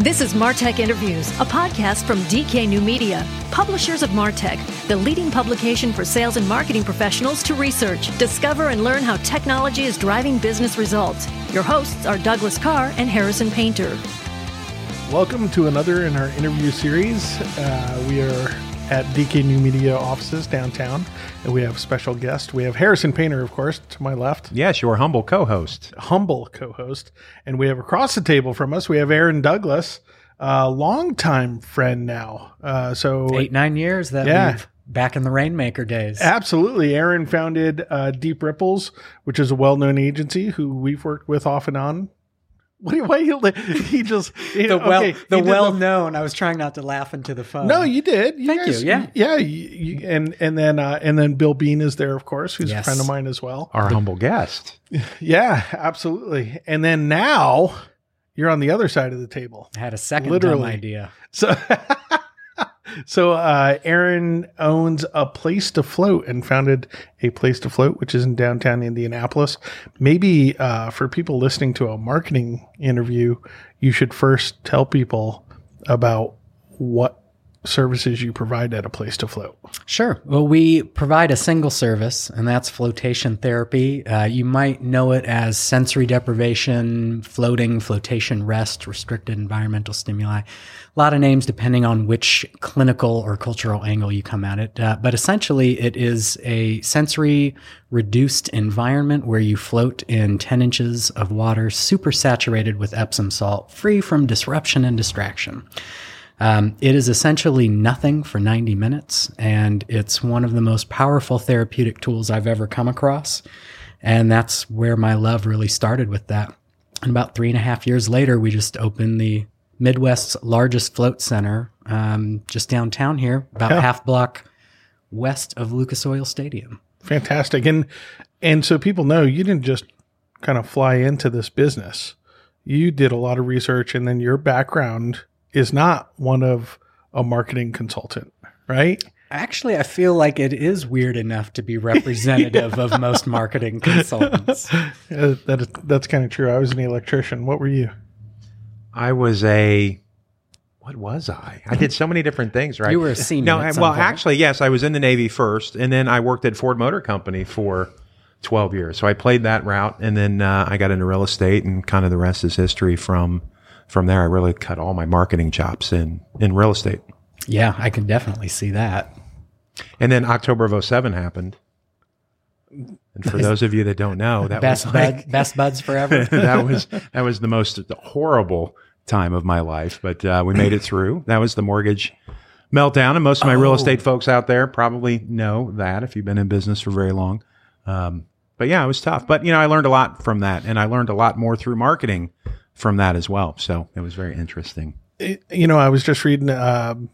This is Martech Interviews, a podcast from DK New Media, publishers of Martech, the leading publication for sales and marketing professionals to research, discover, and learn how technology is driving business results. Your hosts are Douglas Karr and Harrison Painter. Welcome to another in our interview series. Uh, we are at DK New Media offices downtown, and we have a special guest. We have Harrison Painter, of course, to my left, Yes, your humble co-host. humble co-host, and we have across the table from us, we have Aaron Douglas, a longtime friend now. Uh, so eight nine years that Yeah. we've back in the rainmaker days Absolutely. Aaron founded uh, Deep Ripples, which is a well known agency who we've worked with off and on. What, why you, he just, the well okay, the he did well known i was trying not to laugh into the phone No, you did. You Thank you, yeah. yeah. You, you, and and then uh, and then Bill Bean is there, of course, who's a friend of mine as well. Our humble guest. Yeah, absolutely. And then now you're on the other side of the table. i had a second Literally. dumb idea So, so uh, Aaron owns a place to float and founded a place to float, which is in downtown Indianapolis. Maybe uh, for people listening to a marketing interview, you should first tell people about what services you provide at a place to float. Sure. Well, we provide a single service, and that's flotation therapy. Uh, you might know it as sensory deprivation, floating, flotation rest, restricted environmental stimuli. A lot of names depending on which clinical or cultural angle you come at it. Uh, but essentially, it is a sensory reduced environment where you float in 10 inches of water, super saturated with Epsom salt, free from disruption and distraction. Um, it is essentially nothing for 90 minutes, and it's one of the most powerful therapeutic tools I've ever come across. And that's where my love really started with that. And about three and a half years later, we just opened the Midwest's largest float center um, just downtown here, about Yeah. half block west of Lucas Oil Stadium. Fantastic. And and so people know you didn't just kind of fly into this business. You did a lot of research and then your background is not one of a marketing consultant, right? Actually, I feel like it is weird enough to be representative of most marketing consultants. Uh, that is, that's kind of true. I was an electrician. What were you? I was a what was I? I did so many different things, right? You were a senior No, at I- some well, point. actually, yes, I was in the Navy first, and then I worked at Ford Motor Company for 12 years. So I played that route, and then uh, I got into real estate, and kind of the rest is history from from there. I really cut all my marketing chops in in real estate. Yeah, I can definitely see that. And then October of 07 happened. And for those of you that don't know, that Best was like, bud, best buds forever. that was that was the most horrible time of my life, but uh, we made it through. That was the mortgage meltdown, and most of my real estate folks out there probably know that if you've been in business for very long. Um, but yeah, it was tough. But you know, I learned a lot from that, and I learned a lot more through marketing from that as well. So it was very interesting. It- you know, I was just reading, um,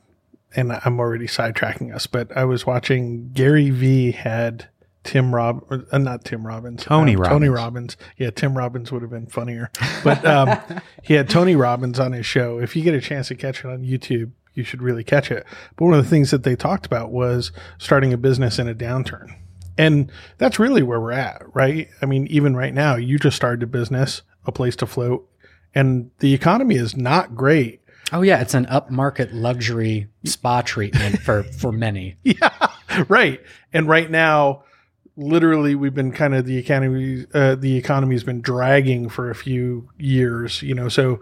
and I'm already sidetracking us, but I was watching Gary V had Tim Rob, uh, not Tim Robbins, Tony uh, Tony Robbins. Robbins. Yeah, Tim Robbins would have been funnier, but um, he had Tony Robbins on his show. If you get a chance to catch it on YouTube, you should really catch it. But one of the things that they talked about was starting a business in a downturn. And that's really where we're at, right? I mean, even right now, you just started a business, a place to float, and the economy is not great. Oh yeah, it's an upmarket luxury spa treatment for for many. yeah, right. And right now, literally, we've been kind of the economy. Uh, the economy's been dragging for a few years, you know. So,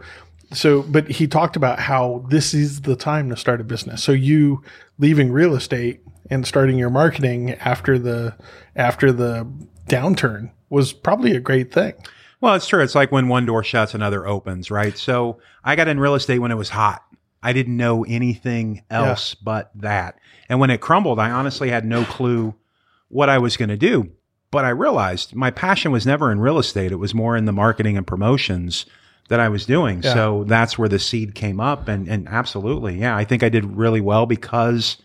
so, but he talked about how this is the time to start a business. So you leaving real estate and starting your marketing after the after the downturn was probably a great thing. Well, it's true. It's like when one door shuts, another opens, right? So I got in real estate when it was hot. I didn't know anything else but that. And when it crumbled, I honestly had no clue what I was going to do. But I realized my passion was never in real estate. It was more in the marketing and promotions that I was doing. Yeah. So that's where the seed came up. And, and absolutely, yeah, I think I did really well because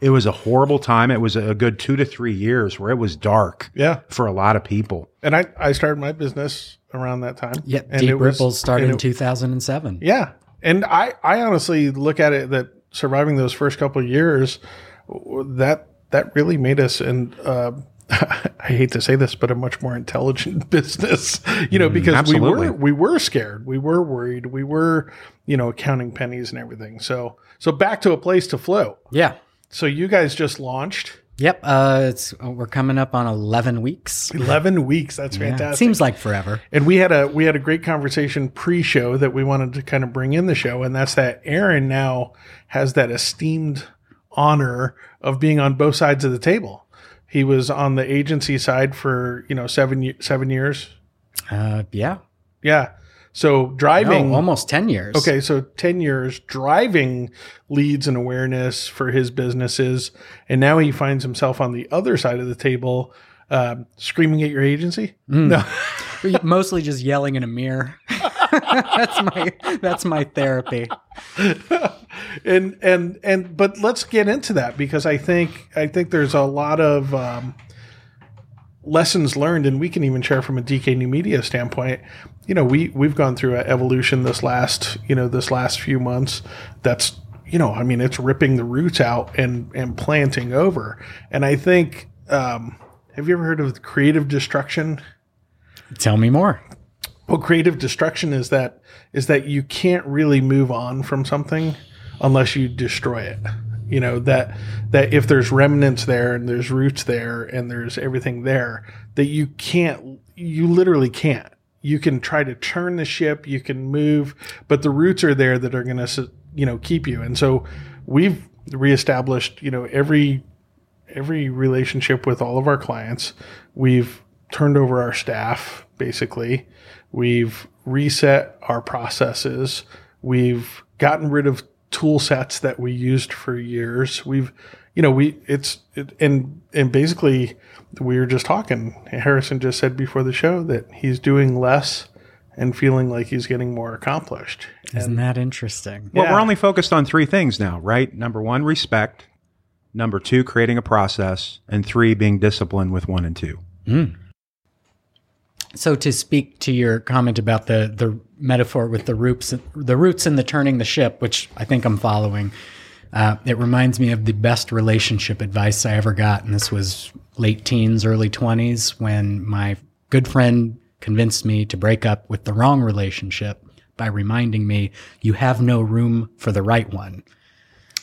it was a horrible time. It was a good two to three years where it was dark Yeah, for a lot of people. and I I started my business around that time. Yeah. and Deep it was- Ripples started and in 2007. Yeah. And I, I honestly look at it that surviving those first couple of years, that that really made us and uh, I hate to say this, but a much more intelligent business, you know, because we were we were scared, we were worried, we were, you know, counting pennies and everything. So so back to a place to float. Yeah. So you guys just launched Yep. Uh, it's we're coming up on eleven weeks. eleven weeks. That's Yeah. fantastic. Seems like forever. And we had a we had a great conversation pre-show that we wanted to kind of bring in the show, and that's that Aaron now has that esteemed honor of being on both sides of the table. He was on the agency side for you know seven seven years. Uh, yeah. Yeah, so driving No, almost ten years. Okay, so 10 years driving leads and awareness for his businesses. And now he finds himself on the other side of the table, um, screaming at your agency. No, Mostly just yelling in a mirror. that's my that's my therapy. and, and, and, but let's get into that because I think, I think there's a lot of, um, lessons learned and we can even share from a DK New Media standpoint. You know, we, we've gone through an evolution this last, you know, this last few months that's, you know, I mean, it's ripping the roots out and, and planting over. And I think, um, have you ever heard of creative destruction? Tell me more. Well, creative destruction is that is that you can't really move on from something unless you destroy it. You know that that if there's remnants there and there's roots there and there's everything there that you can't you literally can't. You can try to turn the ship, you can move, but the roots are there that are going to you know keep you. And so we've reestablished, you know, every every relationship with all of our clients. We've turned over our staff, basically. We've reset our processes. We've gotten rid of tool sets that we used for years. We've, you know, we, it's, it, and, and basically we were just talking. Harrison just said before the show that he's doing less and feeling like he's getting more accomplished. Isn't that interesting? Well, Yeah. we're only focused on three things now, right? Number one, respect. Number two, creating a process. And three, being disciplined with one and two. Hmm. So to speak to your comment about the the metaphor with the roots the roots and the turning the ship, which I think I'm following, uh, it reminds me of the best relationship advice I ever got, and this was late teens, early twenties, when my good friend convinced me to break up with the wrong relationship by reminding me you have no room for the right one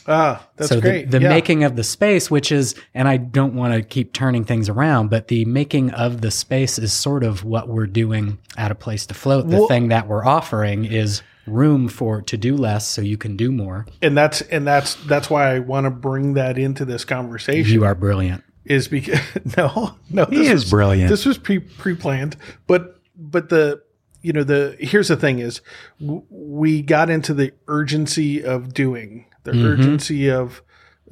Ah, that's so great. the, the Yeah. making of the space, which is, and I don't want to keep turning things around, but the making of the space is sort of what we're doing at a place to float. The Well- thing that we're offering is room for to do less so you can do more. and that's, and that's, that's why I want to bring that into this conversation. You are brilliant. is because no, no, He is brilliant. This was pre pre planned, but but the you know the here's the thing is w- we got into the urgency of doing, the urgency of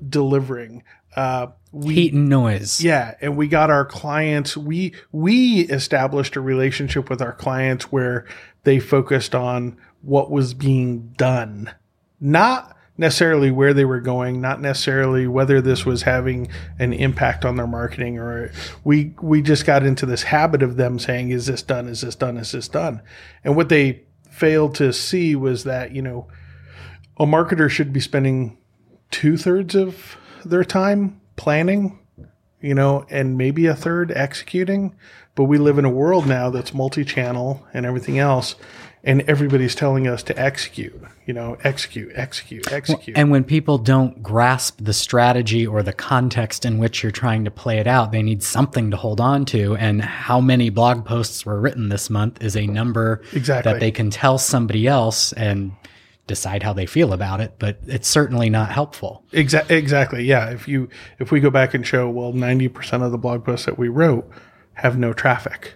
delivering. Uh, we Heat and noise. yeah, and we got our clients. We we established a relationship with our clients where they focused on what was being done, not necessarily where they were going, not necessarily whether this was having an impact on their marketing or we we just got into this habit of them saying is this done is this done is this done. And what they failed to see was that, you know, a marketer should be spending two thirds of their time planning, you know, and maybe a third executing. But we live in a world now that's multi channel and everything else. And everybody's telling us to execute, you know, execute, execute, execute. And when people don't grasp the strategy or the context in which you're trying to play it out, they need something to hold on to. And how many blog posts were written this month is a number Exactly. that they can tell somebody else and decide how they feel about it. But it's certainly not helpful. Exactly. Exactly. Yeah. If you if we go back and show, well, ninety percent of the blog posts that we wrote have no traffic.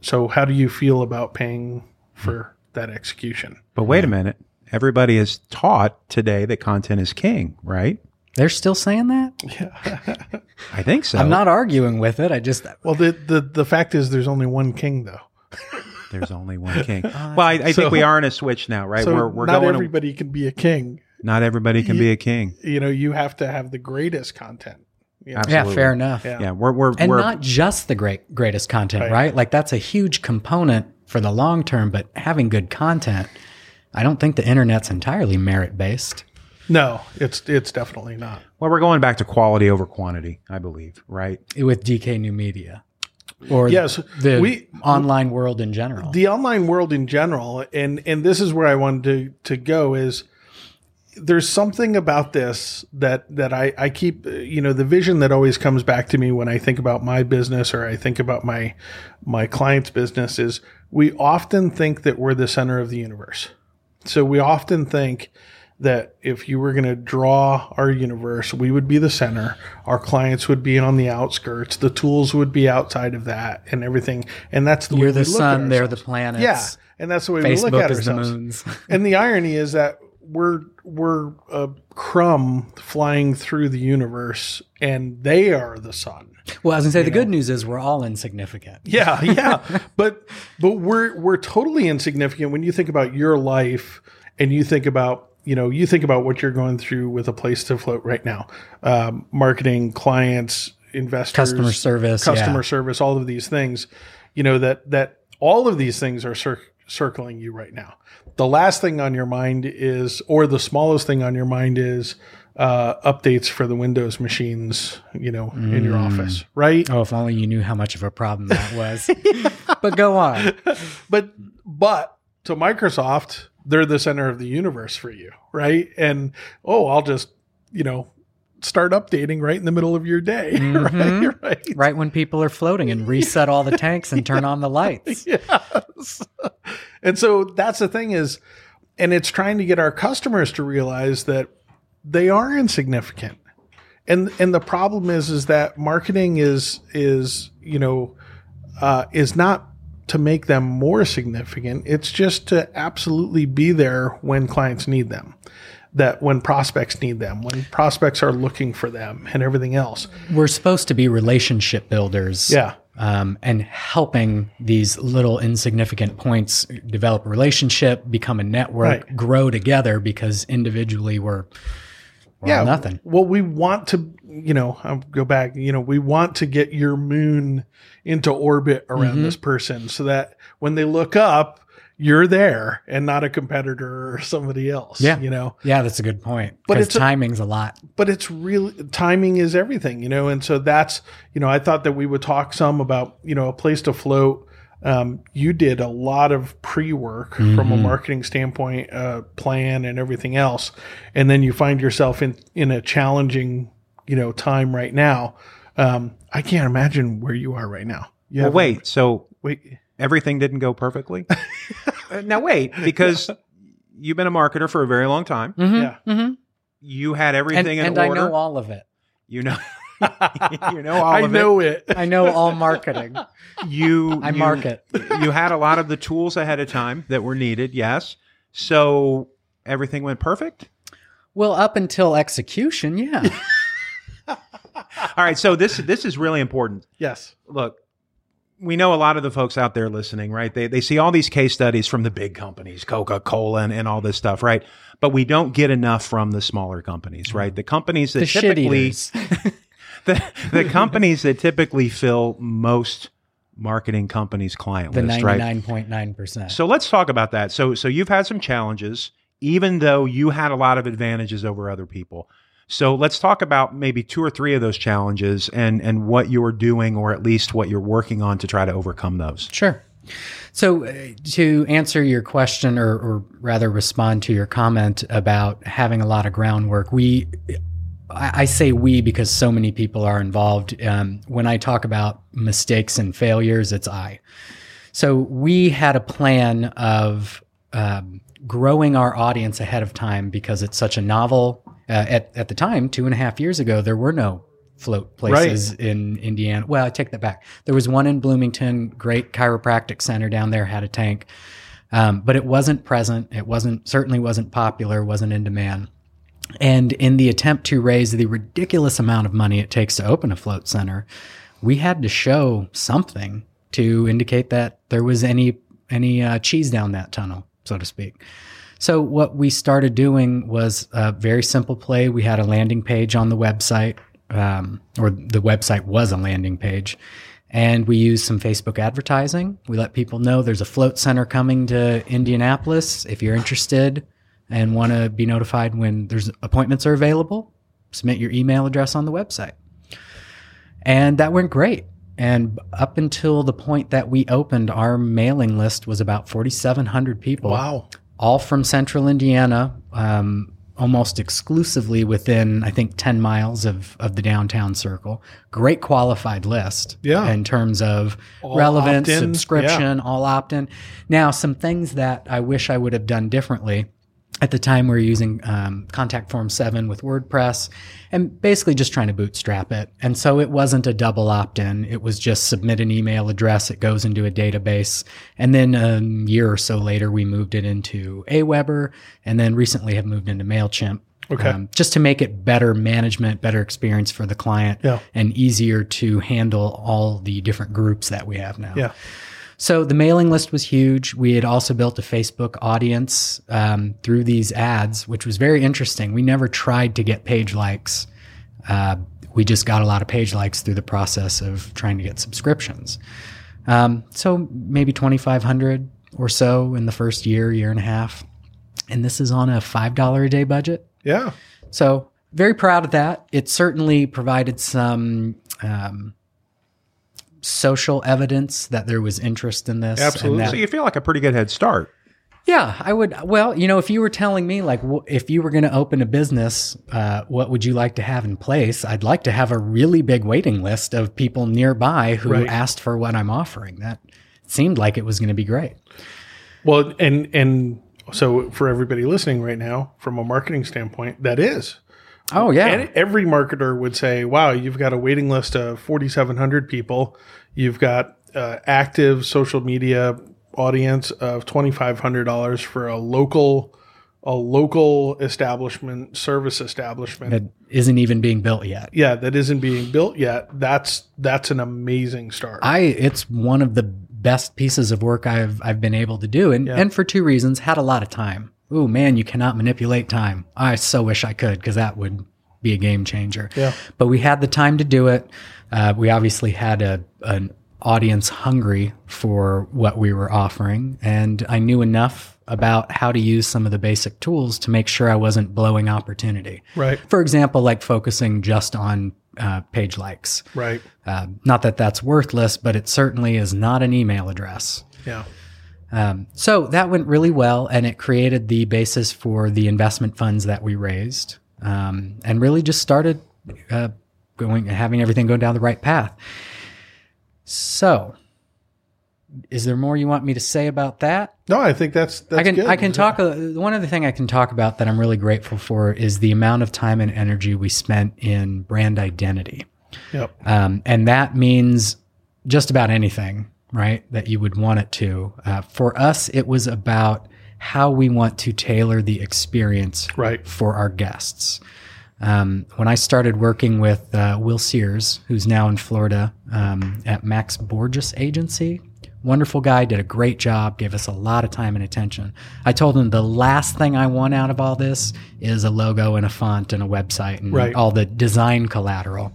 So how do you feel about paying for that execution? But wait a minute. Everybody is taught today that content is king, right? They're still saying that? Yeah. I think so. I'm not arguing with it. I just, Well, the the the fact is, there's only one king, though. There's only one king. Ah, well, I, I So- think we are in a switch now, right? So we're we're not going. everybody can be a king. not everybody can be a king. You know, you have to have the greatest content. You know? Yeah, fair enough. Yeah. Yeah, we're we're, And we're not just the great greatest content, Right. right. Like that's a huge component for the long term, but having good content, I don't think the internet's entirely merit based. No, it's it's definitely not. Well, we're going back to quality over quantity, I believe, right? with DK New Media or Yes, the we- online world in general. the online world in general and and this is where i wanted to to go is there's something about this that that i i keep you know the vision that always comes back to me when i think about my business or i think about my my client's business is we often think that we're the center of the universe so we often think that if you were going to draw our universe, we would be the center. Our clients would be on the outskirts. The tools would be outside of that and everything. And that's the You're we the look at sun, they're the ourselves. planets. Yeah, and that's the way we look Facebook at is the moons. and the irony is that we're we're a crumb flying through the universe, and they are the sun. Well, as I was gonna say the good news is we're all insignificant. Yeah, yeah, but but we're we're totally insignificant when you think about your life and you think about you know you think about what you're going through with a place to float right now, um, marketing, clients, investors, Customer service, customer yeah. service, all of these things. You know that that all of these things are cir- circling you right now. The last thing on your mind is, or the smallest thing on your mind is. Uh, updates for the Windows machines, you know, in your office, right? Oh, if only you knew how much of a problem that was. but go on. but but to Microsoft, they're the center of the universe for you, right? And oh, I'll just you know start updating right in the middle of your day, right? Right. Right when people are floating and reset all the tanks and turn on the lights. Yes. and so that's the thing is, and it's trying to get our customers to realize that they are insignificant. And and the problem is is that marketing is is you know uh, is not to make them more significant. It's just to absolutely be there when clients need them. That when prospects need them, when prospects are looking for them, and everything else. We're supposed to be relationship builders. Yeah. Um, and helping these little insignificant points develop a relationship, become a network, Right. grow together because individually we're, we're nothing. Well, we want to, you know, I'll go back, you know, we want to get your moon into orbit around Mm-hmm. this person so that when they look up, you're there and not a competitor or somebody else. Yeah. You know, Yeah, that's a good point. But it's a- timing's a lot. but it's really timing is everything, you know, and so that's, you know, I thought that we would talk some about, you know, a place to float. Um, you did a lot of pre work from a marketing standpoint, uh, plan and everything else. And then you find yourself in, in a challenging, you know, time right now. Um, I can't imagine where you are right now. You Well, wait. So wait. everything didn't go perfectly? Uh, now, wait, because you've been a marketer for a very long time. Yeah. You had And, everything in and I know all of it. you know, you know all I of know it. I know all marketing. You, I you- market. you had a lot of the tools ahead of time that were needed. Yes. So everything went perfect. Well, up until execution, yeah. All right. So this this is really important. Yes. look, we know a lot of the folks out there listening, right? They, they see all these case studies from the big companies, Coca Cola and, and all this stuff, right? But we don't get enough from the smaller companies, right? The companies that the shit typically, eaters. The, the companies that typically fill most marketing companies' client The list, right? 99.9%. So let's talk about that. So, so you've had some challenges, even though you had a lot of advantages over other people. So let's talk about maybe two or three of those challenges and and what you're doing, or at least what you're working on to try to overcome those. Sure. So, uh, to answer your question, or, or rather respond to your comment about having a lot of groundwork, we, I, I say we because so many people are involved. Um, when I talk about mistakes and failures, it's I. So, we had a plan of um, growing our audience ahead of time because it's such a novel. Uh, at, at the time, two and a half years ago, there were no float places in Indiana. Well, I take that back. There was one in Bloomington, great chiropractic center down there, had a tank, um, but it wasn't present. It wasn't certainly wasn't popular, wasn't in demand. And in the attempt to raise the ridiculous amount of money it takes to open a float center, we had to show something to indicate that there was any any uh, cheese down that tunnel, so to speak. So what we started doing was a very simple play. We had a landing page on the website, um, or the website was a landing page, and we used some Facebook advertising. We let people know there's a float center coming to Indianapolis. If you're interested, and want to be notified when there's appointments are available, submit your email address on the website. And that went great. And up until the point that we opened, our mailing list was about 4,700 people. Wow. All from central Indiana, um, almost exclusively within, I think, 10 miles of, of the downtown circle. Great qualified list Yeah. in terms of All relevance, opt-in, subscription, all opt in. Now, some things that I wish I would have done differently. At the time, we were using um, Contact Form 7 with WordPress and basically just trying to bootstrap it. And so it wasn't a double opt in. It was just submit an email address, it goes into a database. And then a year or so later, we moved it into Aweber and then recently have moved into MailChimp. Okay. just to make it better management, better experience for the client, Yeah. and easier to handle all the different groups that we have now. Yeah. So the mailing list was huge. We had also built a Facebook audience um, through these ads, which was very interesting. We never tried to get page likes. Uh, we just got a lot of page likes through the process of trying to get subscriptions. Um, so maybe 2,500 or so in the first year, year and a half. And this is on a $5 a day budget. Yeah. So very proud of that. It certainly provided some um, social evidence that there was interest in this. and Absolutely. that- So you feel like a pretty good head start. yeah, I would. Well, you know, if you were telling me like, wh- if you were going to open a business, uh, what would you like to have in place? I'd like to have a really big waiting list of people nearby who Right. asked for what I'm offering. That seemed like it was going to be great. Well, and and so for everybody listening right now, from a marketing standpoint, that is. Oh yeah, And every marketer would say, "Wow, you've got a waiting list of 4,700 people. You've got uh, active social media audience of $2,500 for a local, a local establishment, service establishment. that isn't even being built yet. yeah, that isn't being built yet. That's that's an amazing start. I it's one of the best pieces of work I've I've been able to do, and and for two reasons. Had a lot of time. Ooh man, you cannot manipulate time. I so wish I could because that would be a game changer. Yeah. But we had the time to do it. Uh, we obviously had a an audience hungry for what we were offering, and I knew enough about how to use some of the basic tools to make sure I wasn't blowing opportunity. right, For example, like focusing just on uh, page likes. right. Uh, not that that's worthless, but it certainly is not an email address. Yeah. Um, so that went really well, and it created the basis for the investment funds that we raised, um, and really just started uh, going, having everything go down the right path. So, is there more you want me to say about that? No, I think that's that's I can good. I can talk. Uh, one other thing I can talk about that I'm really grateful for is the amount of time and energy we spent in brand identity. Yep. Um, and that means just about anything, right? That you would want it to. Uh, for us, it was about how we want to tailor the experience Right. for our guests. Um, when I started working with uh, Will Sears, who's now in Florida um, at Max Borges Agency, wonderful guy, did a great job, gave us a lot of time and attention. I told him the last thing I want out of all this is a logo and a font and a website and Right. all the design collateral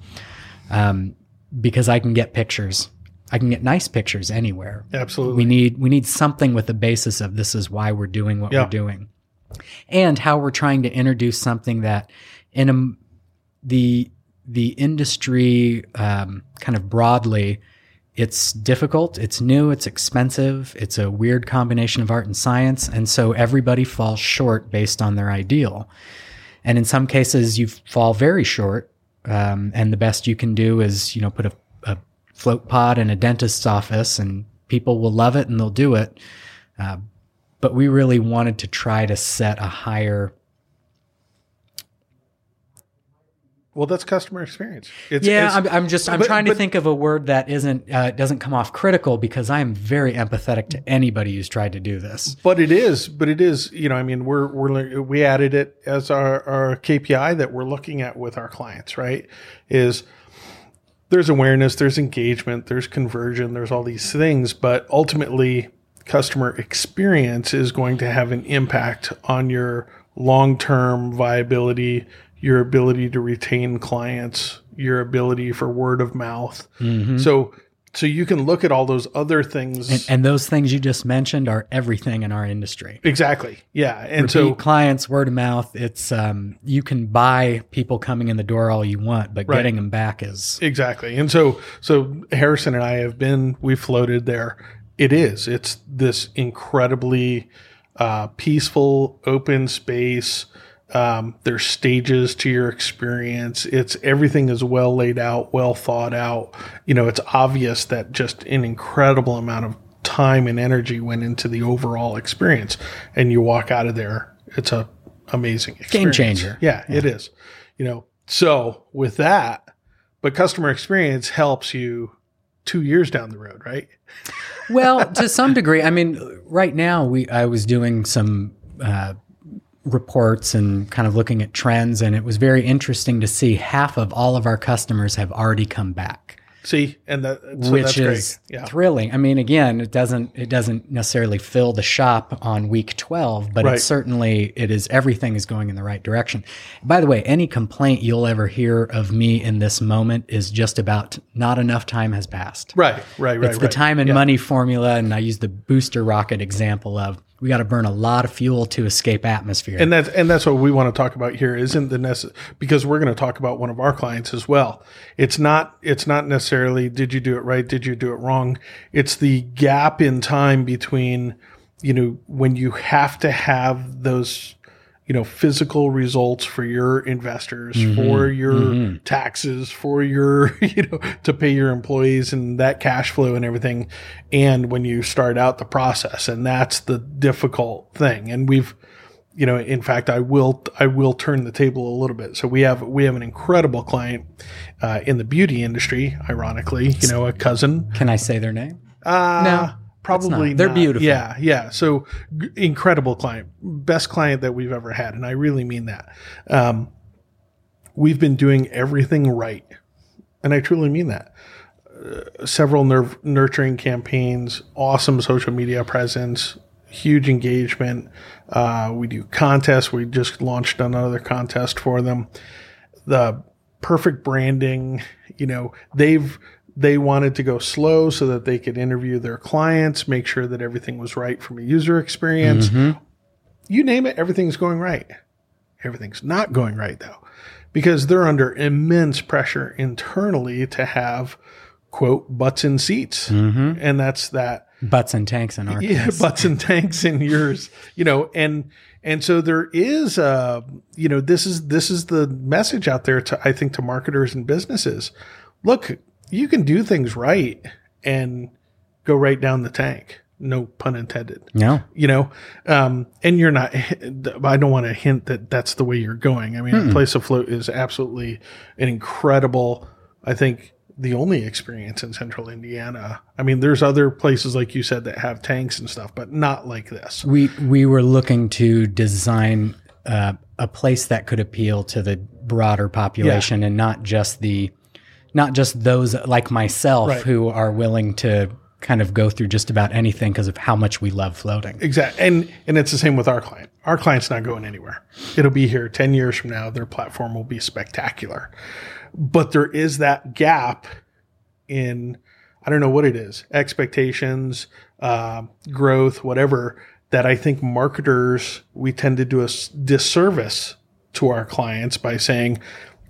um, because I can get pictures. I can get nice pictures anywhere. Absolutely. We need we need something with the basis of this is why we're doing what Yeah. we're doing, and how we're trying to introduce something that in a, the the industry um, kind of broadly. It's difficult, it's new, it's expensive, it's a weird combination of art and science, and so everybody falls short based on their ideal. And in some cases, you fall very short. Um, and the best you can do is, you know, put a, a float pod in a dentist's office and people will love it and they'll do it. Uh, but we really wanted to try to set a higher. well, that's customer experience. It's, Yeah, it's- I'm, I'm just, I'm but- trying to but- think of a word that isn't, uh, doesn't come off critical because I am very empathetic to anybody who's tried to do this. But it is, but it is, you know, I mean, we're, we're, we added it as our, our KPI that we're looking at with our clients, right? Is there's awareness, there's engagement, there's conversion, there's all these things, but ultimately, customer experience is going to have an impact on your long term viability, your ability to retain clients, your ability for word of mouth. Mm-hmm. So, so you can look at all those other things. And, and those things you just mentioned are everything in our industry. exactly. Yeah. And Repeat so, clients, word of mouth. It's um, you can buy people coming in the door all you want, but Right. getting them back is exactly. And so, so Harrison and I have been, we floated there. It is, it's this incredibly uh, peaceful, open space. Um, there's stages to your experience. It's everything is well laid out, well thought out. You know, it's obvious that just an incredible amount of time and energy went into the overall experience. And you walk out of there, it's a amazing experience. changer. Yeah, it is. You know, so with that, but customer experience helps you two years down the road, right? well to some degree. I mean, right now we I was doing some uh, reports and kind of looking at trends, and it was very interesting to see half of all of our customers have already come back. See, and that so which that's is great. Yeah. thrilling. I mean, again, it doesn't it doesn't necessarily fill the shop on week twelve, but Right. it certainly it is everything is going in the right direction. By the way, any complaint you'll ever hear of me in this moment is just about not enough time has passed. Right, right, right. It's the right. time and Yeah. money formula, and I use the booster rocket example of we got to burn a lot of fuel to escape atmosphere. and that's and that's what we want to talk about here isn't the necess- because we're going to talk about one of our clients as well it's not it's not necessarily did you do it right did you do it wrong it's the gap in time between you know when you have to have those you know physical results for your investors for your taxes for your you know to pay your employees and that cash flow and everything. And when you start out the process and that's the difficult thing. And we've you know in fact i will i will turn the table a little bit. So we have we have an incredible client uh, in the beauty industry ironically you know a cousin. Can I say their name? uh, No, probably not. They're not. beautiful. Yeah, yeah. So g- incredible client, best client that we've ever had, and I really mean that. Um, we've been doing everything right, and I truly mean that. Uh, several nurturing campaigns, awesome social media presence, huge engagement. Uh, we do contests. We just launched another contest for them the perfect branding. You know, they've they wanted to go slow so that they could interview their clients, make sure that everything was right from a user experience. You name it, everything's going right. Everything's not going right though, because they're under immense pressure internally to have quote butts in seats, and that's that Butts and tanks in our yeah, case. butts and tanks in yours, you know, and and so there is uh you know, this is this is the message out there to I think to marketers and businesses. Look, you can do things right and go right down the tank. No pun intended. No. you know um, and you're not i don't want to hint that that's the way you're going. I mean place afloat is absolutely an incredible i think the only experience in central indiana. I mean there's other places like you said that have tanks and stuff but not like this. We we were looking to design uh, a place that could appeal to the broader population and not just the not just those like myself Right. who are willing to kind of go through just about anything because of how much we love floating. exactly and and it's the same with our client our client's not going anywhere it'll be here 10 years from now their platform will be spectacular but there is that gap in I don't know what it is expectations, uh, growth, whatever that I think marketers we tend to do a disservice to our clients by saying,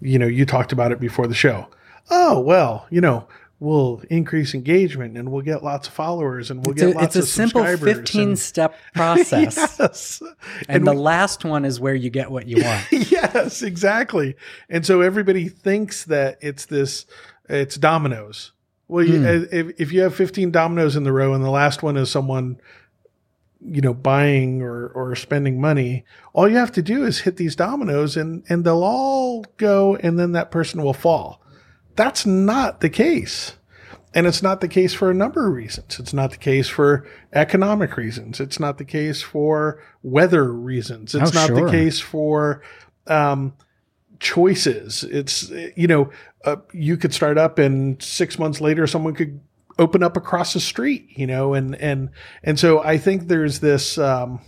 you know, you talked about it before the show. Oh well, you know, we'll increase engagement and we'll get lots of followers and we'll It's get a, lots of subscribers. it's a simple 15 and- step process. Yes. And, the last one is where you get what you want. yes, exactly. And so everybody thinks that it's this, it's dominoes. Well, you, uh, if, if you have 15 dominoes in the row and the last one is someone, you know, buying or, or spending money, all you have to do is hit these dominoes and, and they'll all go and then that person will fall. That's not the case. And it's not the case for a number of reasons. It's not the case for economic reasons. It's not the case for weather reasons. It's Oh, not sure. the case for um, choices. It's, you know, uh, you could start up and six months later, someone could open up across the street, you know, and, and, and so I think there's this, um,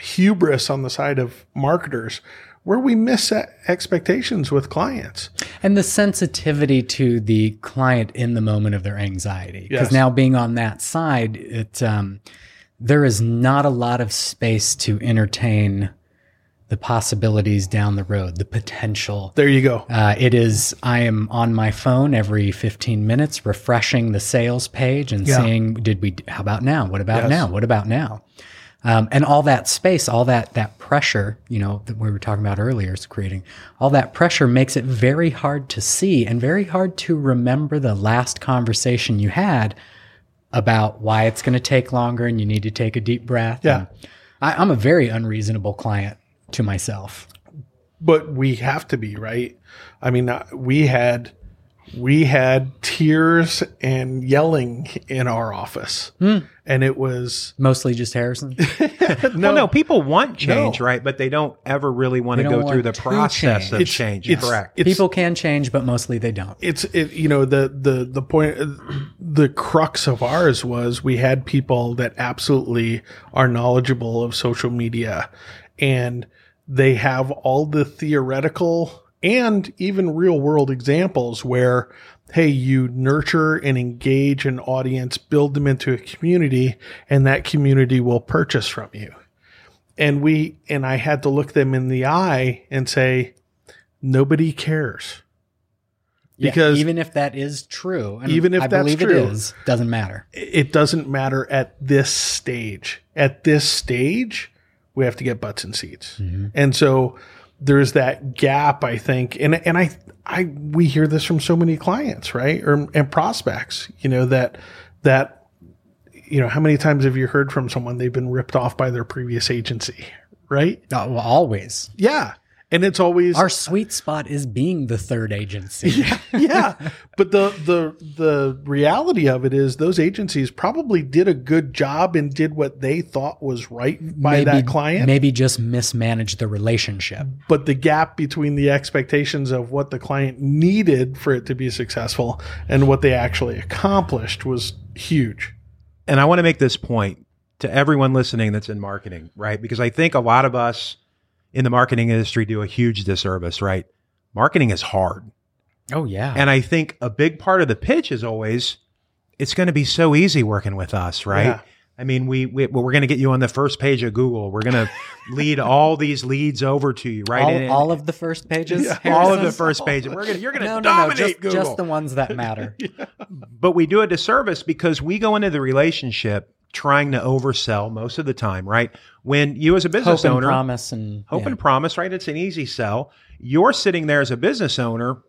hubris on the side of marketers where we miss expectations with clients. And the sensitivity to the client in the moment of their anxiety. Because Yes. now being on that side, it um, there is not a lot of space to entertain the possibilities down the road, the potential. There you go. Uh, it is, I am on my phone every 15 minutes, refreshing the sales page and Yeah. seeing, did we, how about now? What about Yes. now? What about now? Um, and all that space, all that, that pressure, you know, that we were talking about earlier is creating all that pressure makes it very hard to see and very hard to remember the last conversation you had about why it's going to take longer and you need to take a deep breath. Yeah. I, I'm a very unreasonable client to myself. but we have to be right. I mean, uh, we had we had tears and yelling in our office, Hmm. and it was Mostly just Harrison. well, no, people want change, No. right? But they don't ever really want to don't go through the process change. of It's- change. it's- Correct. it's- People can change, but mostly they don't. it's it you know the the the point the crux of ours was we had people that absolutely are knowledgeable of social media and they have all the theoretical and even real world examples where hey you nurture and engage an audience build them into a community and that community will purchase from you and we and I had to look them in the eye and say nobody cares Yeah, because even if that is true, and Even if I that's believe true. it is, doesn't matter. it doesn't matter at this stage. At this stage, we have to get butts and seats. Mm-hmm. And so there's that gap, I think. And and I I we hear this from so many clients, right? Or and prospects, you know, that that you know, how many times have you heard from someone they've been ripped off by their previous agency, right? Uh, well, always. Yeah. And it's always Our sweet spot is being the third agency. yeah but the the the reality of it is those agencies probably did a good job and did what they thought was right by that client Maybe just mismanaged the relationship. but the gap between the expectations of what the client needed for it to be successful and what they actually accomplished was huge and I want to make this point to everyone listening that's in marketing, right? Because I think a lot of us in the marketing industry do a huge disservice, right? Marketing is hard. Oh yeah. And I think a big part of the pitch is always it's going to be so easy working with us, right? Yeah. I mean, we, we we're going to get you on the first page of Google. We're going to lead all these leads over to you, right? all, And- all of the first pages. Yeah. all of the first page. We're gonna you're gonna No, no, no, dominate just, Google. just the ones that matter. but we do a disservice because we go into the relationship trying to oversell most of the time, right? When you as a business Hope and owner, promise and hope yeah. and promise, right? It's an easy sell. You're sitting there as a business owner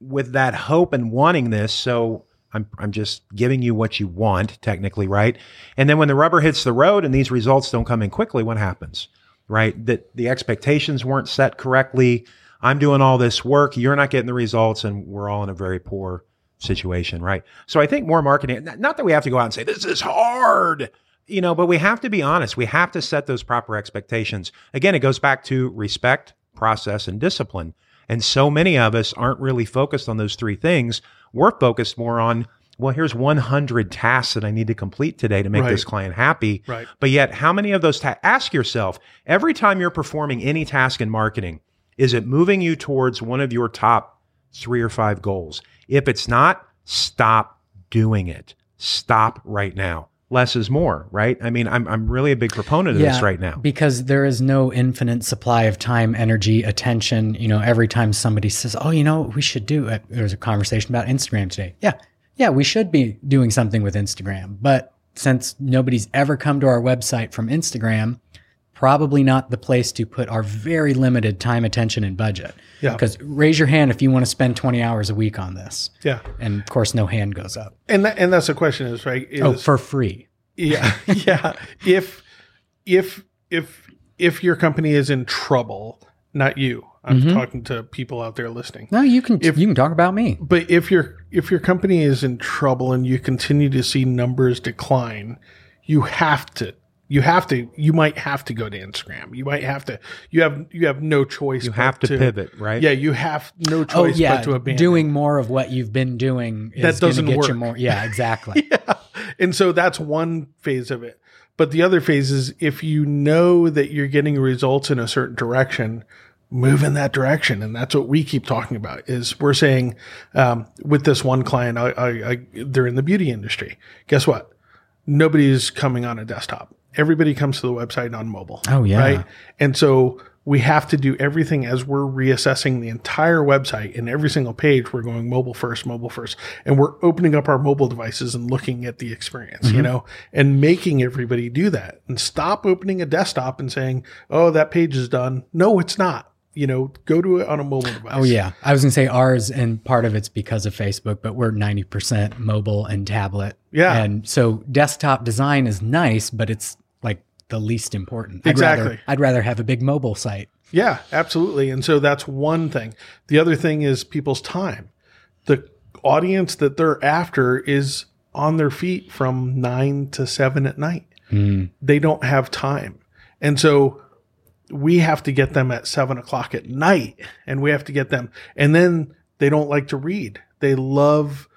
with that hope and wanting this. So I'm, I'm just giving you what you want, technically, right? And then when the rubber hits the road and these results don't come in quickly, what happens? Right? That the expectations weren't set correctly. I'm doing all this work. You're not getting the results, and we're all in a very poor situation, right? So I think more marketing, not that we have to go out and say, this is hard, you know, but we have to be honest. We have to set those proper expectations. Again, it goes back to respect, process, and discipline. And so many of us aren't really focused on those three things. We're focused more on, well, here's 100 tasks that I need to complete today to make Right. this client happy. Right. But yet, how many of those tasks? Ask yourself every time you're performing any task in marketing, is it moving you towards one of your top three or five goals? If it's not, stop doing it. Stop right now. Less is more, right? I mean, I'm, I'm really a big proponent of this right now. Because there is no infinite supply of time, energy, attention. You know, every time somebody says, "Oh, you know, we should do," it. there was a conversation about Instagram today. Yeah, yeah, we should be doing something with Instagram. But since nobody's ever come to our website from Instagram, probably not the place to put our very limited time, attention, and budget. Yeah. Because raise your hand if you want to spend 20 hours a week on this. yeah And of course, no hand goes up. and that, and that's the question is right is Oh, for free. Yeah, yeah. If if if if your company is in trouble, not you. I'm Mm-hmm. talking to people out there listening. No, you can If- you can talk about me. But if your if your company is in trouble and you continue to see numbers decline, you have to you have to you might have to go to Instagram. You might have to you have you have no choice. You but have to, pivot, right? Yeah, you have no choice Oh choice yeah, but to abandon. doing more of what you've been doing is That doesn't get you work. more. Yeah, exactly. yeah. And so that's one phase of it. But the other phase is if you know that you're getting results in a certain direction, move in that direction. And that's what we keep talking about is we're saying, um, with this one client, I, I, I, they're in the beauty industry. Guess what? Nobody's coming on a desktop. Everybody comes to the website on mobile. Oh, yeah. Right. And so we have to do everything as we're reassessing the entire website and every single page. We're going mobile first, mobile first, and we're opening up our mobile devices and looking at the experience, you mm-hmm. know, and making everybody do that and stop opening a desktop and saying, Oh, that page is done. No, it's not. You know, go to it on a mobile device. Oh yeah, I was gonna say ours, and part of it's because of Facebook, but we're ninety percent mobile and tablet. Yeah. and so desktop design is nice, but it's like the least important. I'd rather, Exactly. I'd rather have a big mobile site. Yeah, absolutely. And so that's one thing. The other thing is people's time. The audience that they're after is on their feet from nine to seven at night. Hmm. They don't have time. And so we have to get them at seven o'clock at night and we have to get them. And then they don't like to read. They love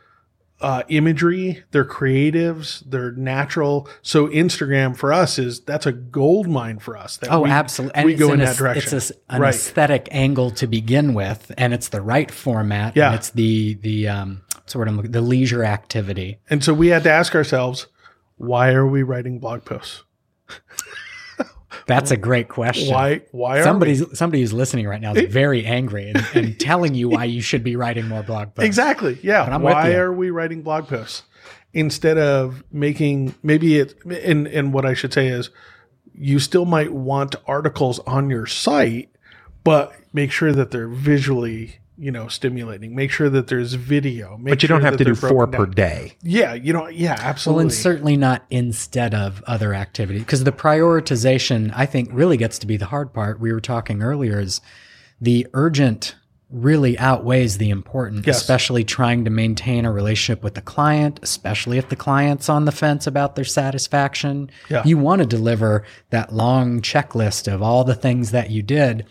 uh, imagery. They're creatives. They're natural. So Instagram for us is that's a gold mine for us. That Oh, we, absolutely. We it's go an in that direction. It's a, an Right. aesthetic angle to begin with, and it's the right format. Yeah. and it's the the um, sort of the leisure activity. And so we had to ask ourselves, why are we writing blog posts? That's a great question. Why? Why are Somebody's somebody who's listening right now is very angry and, and telling you why you should be writing more blog posts. exactly? Yeah. But I'm with Why are we writing blog posts instead of making maybe it? And and what I should say is, you still might want articles on your site, but make sure that they're visually, you know, stimulating. Make sure that there's video. Make But you don't sure have to do four broken per down. day. Yeah, you know, yeah, Well, absolutely. and certainly not instead of other activity because the prioritization, I think, really gets to be the hard part. We were talking earlier is the urgent really outweighs the important, Yes. especially trying to maintain a relationship with the client, especially if the client's on the fence about their satisfaction. Yeah. You want to deliver that long checklist of all the things that you did.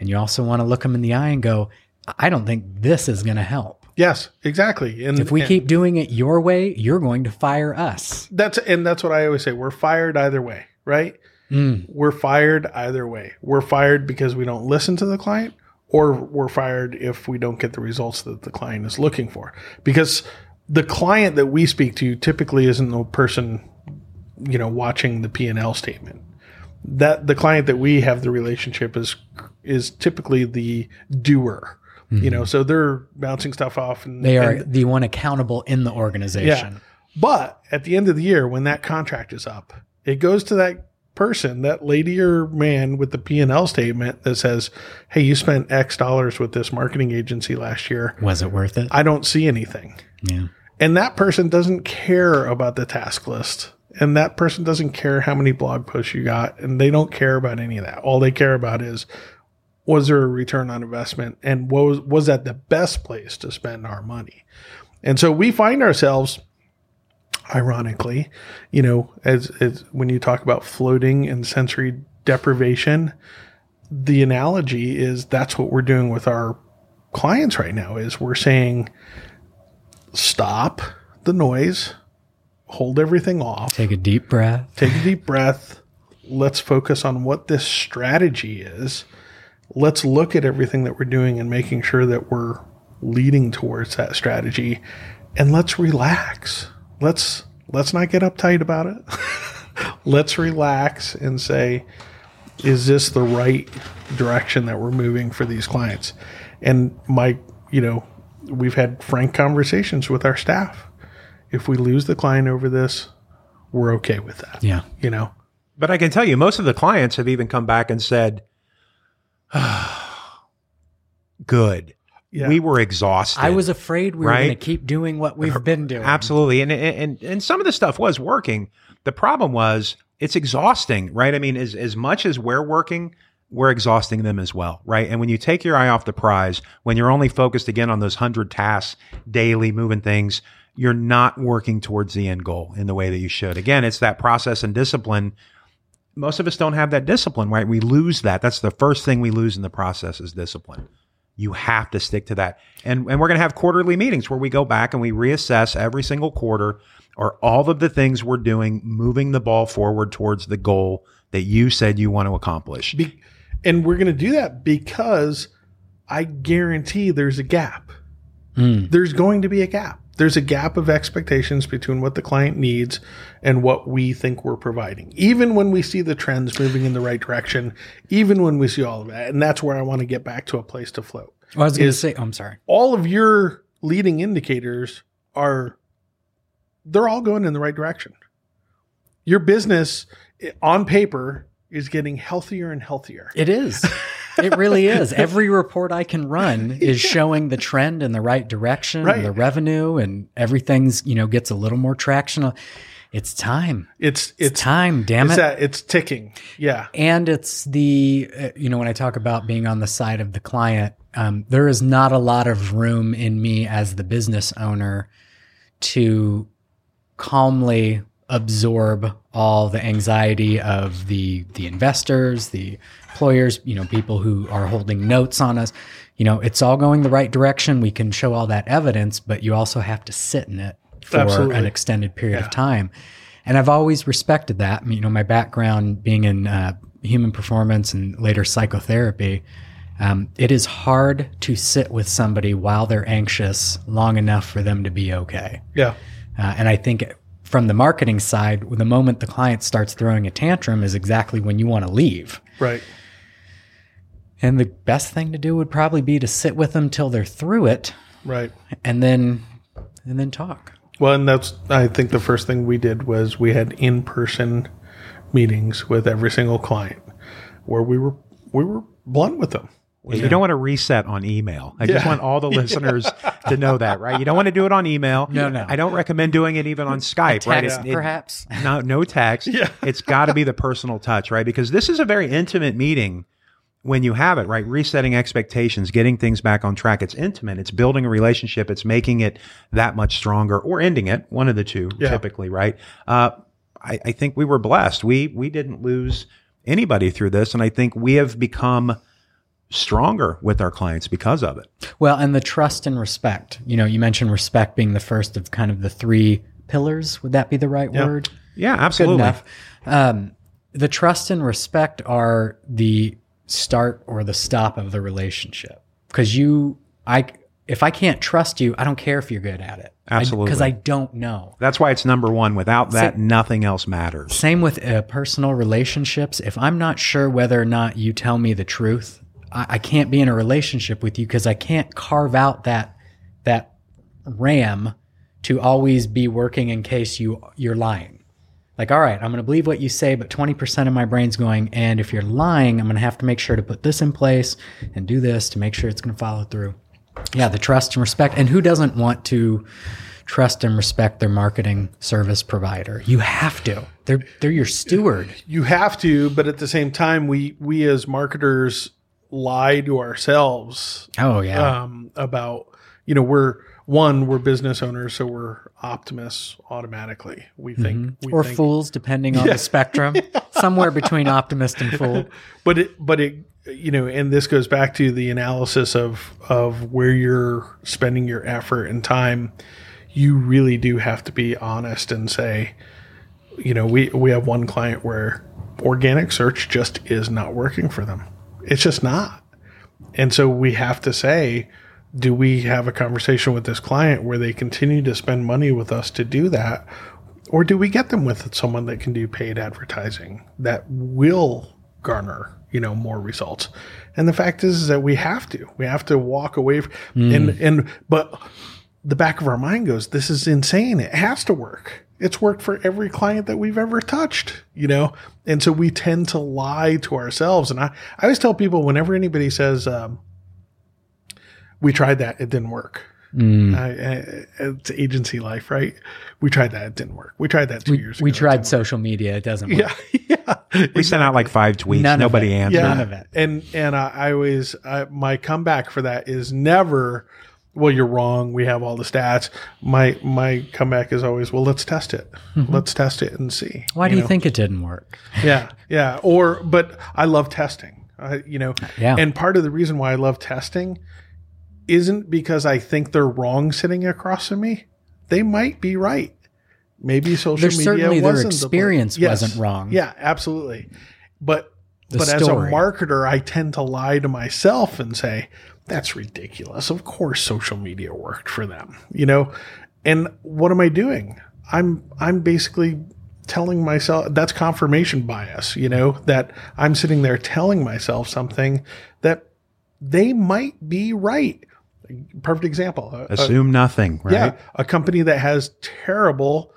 And you also want to look them in the eye and go, I don't think this is going to help. yes, exactly. And If we and- keep doing it your way, you're going to fire us. that's and that's what I always say. We're fired either way, right? Mm. We're fired either way. We're fired because we don't listen to the client, or we're fired if we don't get the results that the client is looking for. Because the client that we speak to typically isn't the person, you know, watching the P and L statement. That the client that we have the relationship is is typically the doer. You know, mm-hmm. so they're bouncing stuff off, and They are and- the one accountable in the organization. Yeah. but at the end of the year, when that contract is up, it goes to that person, that lady or man with the P and L statement that says, "Hey, you spent X dollars with this marketing agency last year. Was it worth it? I don't see anything." yeah. And that person doesn't care about the task list. And that person doesn't care how many blog posts you got. And they don't care about any of that. All they care about is was there a return on investment? And was, was that the best place to spend our money? And so we find ourselves, ironically, you know, as, as when you talk about floating and sensory deprivation, the analogy is that's what we're doing with our clients right now is we're saying stop the noise, hold everything off, Take a deep breath. take a deep breath. Let's focus on what this strategy is. Let's look at everything that we're doing and making sure that we're leading towards that strategy and let's relax. Let's let's not get uptight about it. let's relax and say is this the right direction that we're moving for these clients? And my, you know, we've had frank conversations with our staff. If we lose the client over this, we're okay with that. Yeah. You know, But I can tell you, most of the clients have even come back and said, "Good, Yeah. we were exhausted." I was afraid we were Right? going to keep doing what we've been doing. Absolutely. And, and and some of the stuff was working. The problem was it's exhausting, right? I mean, as as much as we're working, we're exhausting them as well, right? And when you take your eye off the prize, when you're only focused again on those 100 tasks daily moving things, you're not working towards the end goal in the way that you should. Again, it's that process and discipline. Most of us don't have that discipline, right? We lose that. That's the first thing we lose in the process is discipline. You have to stick to that. And, and we're going to have quarterly meetings where we go back and we reassess every single quarter are all of the things we're doing moving the ball forward towards the goal that you said you want to accomplish. Be- And we're going to do that because I guarantee there's a gap. Hmm. There's going to be a gap. There's a gap of expectations between what the client needs and what we think we're providing. Even when we see the trends moving in the right direction, even when we see all of that. And that's where I want to get back to a place to float. Well, I was going to say, oh, I'm sorry. All of your leading indicators are they're all going in the right direction. Your business eh, on paper is getting healthier and healthier. It is. It really is. Every report I can run is showing the trend in the right direction, Right. the revenue, and everything's you know gets a little more traction. It's time. It's It's it's time. Damn it's it. that it's ticking. Yeah. and it's the uh, you know when i talk about being on the side of the client um, there is not a lot of room in me as the business owner to calmly absorb all the anxiety of the the investors the employers you know people who are holding notes on us you know it's all going the right direction we can show all that evidence but you also have to sit in it for Absolutely. an extended period of time and I've always respected that. You know, my background being in uh, human performance and later psychotherapy, um, it is hard to sit with somebody while they're anxious long enough for them to be okay. Yeah. Uh, and I think from the marketing side, the moment the client starts throwing a tantrum is exactly when you want to leave. Right. And the best thing to do would probably be to sit with them till they're through it, Right. and then and then talk. Well, and that's I think the first thing we did was we had in-person meetings with every single client where we were we were blunt with them. You don't want to reset on email. I just want all the listeners to know that, right? You don't want to do it on email. No, no. I don't recommend doing it even on Skype, right? Text, It- it- perhaps. no, no text. Yeah. It's got to be the personal touch, right? Because this is a very intimate meeting when you have it, right? Resetting expectations, getting things back on track. It's intimate. It's building a relationship. It's making it that much stronger or ending it, one of the two, Yeah. typically, right? Uh, I, I think we were blessed. We we didn't lose anybody through this, and I think we have become stronger with our clients because of it. Well, and the trust and respect. You know, you mentioned respect being the first of kind of the three pillars. Would that be the right word? Yeah, absolutely. Good enough. Um, the trust and respect are the start or the stop of the relationship. Because you, I, if I can't trust you, I don't care if you're good at it. Absolutely. Because I, don't know. That's why it's number one. Without that, nothing else matters. Same with uh, personal relationships. If I'm not sure whether or not you tell me the truth, I, I can't be in a relationship with you because I can't carve out that that RAM to always be working in case you you're lying. Like, all right, I'm going to believe what you say, but 20% of my brain's going, and if you're lying, I'm going to have to make sure to put this in place and do this to make sure it's going to follow through. Yeah, the trust and respect. And who doesn't want to trust and respect their marketing service provider? You have to. They're they're your steward. You have to, but at the same time we we as marketers lie to ourselves Oh yeah. um, about you know we're one we're business owners so we're optimists automatically we think we or think, fools, depending on the spectrum. Somewhere between optimist and fool. but it but it you know and this goes back to the analysis of of where you're spending your effort and time you really do have to be honest and say you know we we have one client where organic search just is not working for them it's just not. And so we have to say do we have a conversation with this client where they continue to spend money with us to do that? Or do we get them with someone that can do paid advertising that will garner you know more results? And the fact is, is that we have to. We have to walk away from, and mm. and but the back of our mind goes this is insane. It has to work it's worked for every client that we've ever touched you know and so we tend to lie to ourselves and i, I always tell people whenever anybody says um, we tried that it didn't work Mm. I, I, it's agency life right we tried that it didn't work we tried that two years ago We tried didn't social media. It doesn't work. yeah, yeah. We sent out like five tweets. None Nobody answered. Yeah. None of it. And and I, I always I, my comeback for that is never. Well, you're wrong. We have all the stats. My my comeback is always, well, let's test it. Mm-hmm. Let's test it and see. Why do you know? think it didn't work? Yeah, yeah. Or, but I love testing. You know, Yeah. And part of the reason why I love testing isn't because I think they're wrong sitting across from me. They might be right. Maybe social There's media certainly their wasn't the experience wasn't wrong. Yeah, absolutely. But The but as a marketer, I tend to lie to myself and say, that's ridiculous. Of course social media worked for them, you know? And what am I doing? I'm I'm basically telling myself that's confirmation bias, you know, that I'm sitting there telling myself something that they might be right. Perfect example. A- a- Assume nothing, right? yeah, a company that has terrible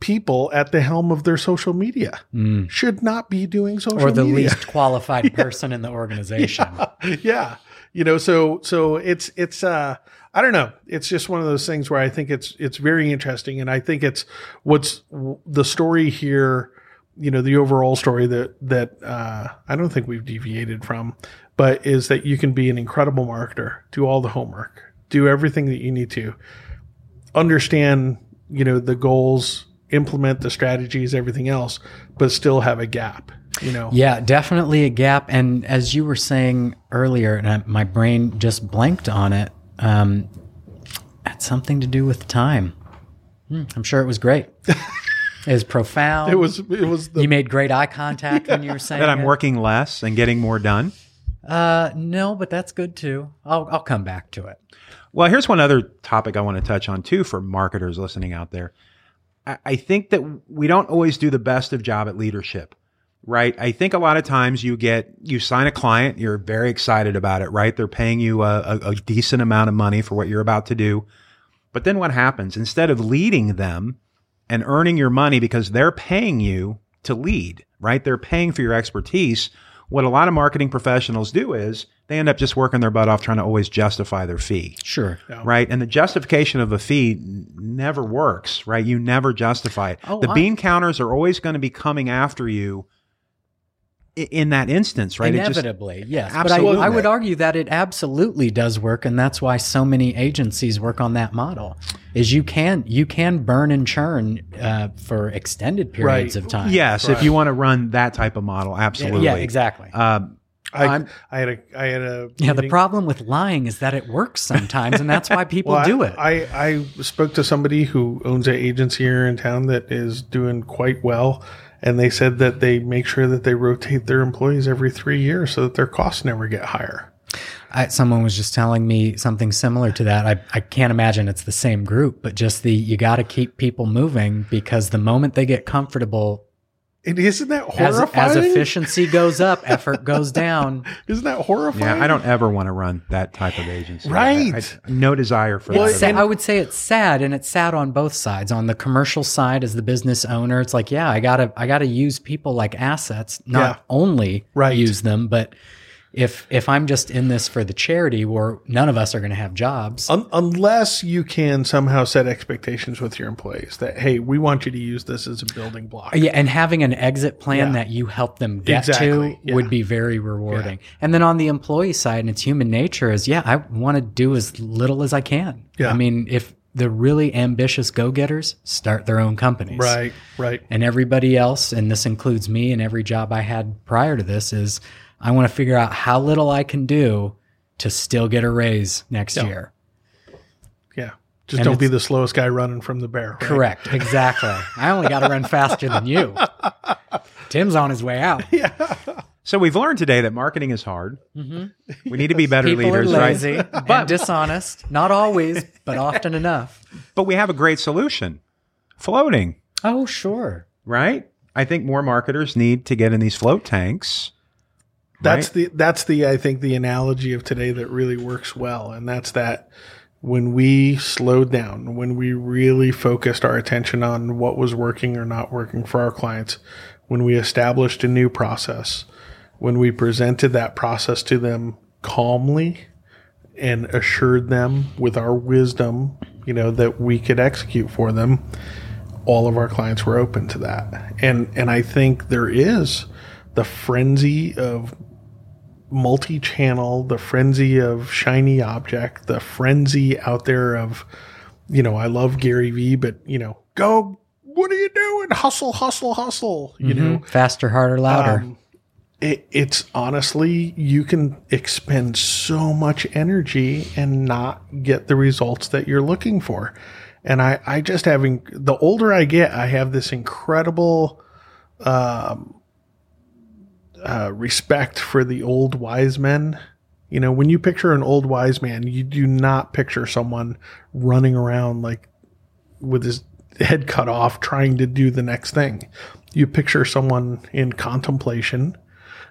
people at the helm of their social media should not be doing social Mm. or the media. least qualified person in the organization. yeah you know so so it's it's uh i don't know. It's just one of those things where i think it's it's very interesting. And i think it's what's the story here you know the overall story that that uh i don't think we've deviated from but is that you can be an incredible marketer do all the homework do everything that you need to understand you know the goals implement the strategies everything else but still have a gap you know Yeah, definitely a gap. And as you were saying earlier, and I, my brain just blanked on it, um, had something to do with time. Hmm, I'm sure it was great. it was profound. it was it was the You made great eye contact when you were saying That I'm it. working less and getting more done. Uh, no, but that's good too. I'll I'll come back to it. Well, here's one other topic I want to touch on too for marketers listening out there. I, I think that we don't always do the best of job at leadership, right? I think a lot of times you get, you sign a client, you're very excited about it, right? They're paying you a, a, a decent amount of money for what you're about to do. But then what happens? Instead of leading them and earning your money because they're paying you to lead, right? They're paying for your expertise. What a lot of marketing professionals do is they end up just working their butt off trying to always justify their fee Sure. right? And the justification of a fee n- never works, right? You never justify it. Oh, the I- bean counters are always going to be coming after you i- in that instance, right? It just- Inevitably, yes. Absolutely. But I, I would argue that it absolutely does work, and that's why so many agencies work on that model. Is you can you can burn and churn uh, for extended periods Right. of time. yes, if you want to run that type of model, absolutely. Yeah, exactly. Um, I, I'm- had a I had a yeah, the problem with lying is that it works sometimes, and that's why people Well, do I- it. I, I spoke to somebody who owns an agency here in town that is doing quite well, and they said that they make sure that they rotate their employees every three years so that their costs never get higher. I, someone was just telling me something similar to that. I, I can't imagine it's the same group, but just the you got to keep people moving because the moment they get comfortable, And isn't that as, horrifying? as efficiency goes up, effort goes down. isn't that horrifying? yeah, I don't ever want to run that type of agency. Right. I- I- no desire for Well, that. Sa- I would say it's sad, and it's sad on both sides. On the commercial side, as the business owner, it's like, yeah, I gotta, I gotta use people like assets, not Yeah. only Right. use them, but if if I'm just in this for the charity, where none of us are going to have jobs, Un- unless you can somehow set expectations with your employees that hey, we want you to use this as a building block. yeah, and having an exit plan Yeah. that you help them get Exactly, to yeah. would be very rewarding. And then on the employee side, and it's human nature, is yeah, I want to do as little as I can. Yeah. I mean, if the really ambitious go-getters start their own companies, Right, right. and everybody else, and this includes me and every job I had prior to this, is I want to figure out how little I can do to still get a raise next Yeah. year. Yeah. Just And don't be the slowest guy running from the bear. right? Correct. Exactly. I only got to run faster than you. Tim's on his way out. Yeah. so we've learned today that marketing is hard. Mm-hmm. We need to be better People leaders, are lazy right? and dishonest. Not always, but often enough. But we have a great solution: floating. Oh, sure. right? I think more marketers need to get in these float tanks. That's right? the that's the I think the analogy of today that really works well, and that's that when we slowed down, when we really focused our attention on what was working or not working for our clients, when we established a new process, when we presented that process to them calmly and assured them with our wisdom, you know, that we could execute for them, all of our clients were open to that. And and I think there is the frenzy of multi-channel, the frenzy of shiny object, the frenzy out there of, you know, I love Gary Vee, but you know, go, what are you doing? Hustle, hustle, hustle. You know, Faster, harder, louder. um, it, it's honestly you can expend so much energy and not get the results that you're looking for. And I, I just having the older I get, I have this incredible, um, uh, respect for the old wise men. You know, when you picture an old wise man, you do not picture someone running around like with his head cut off trying to do the next thing. You picture someone in contemplation,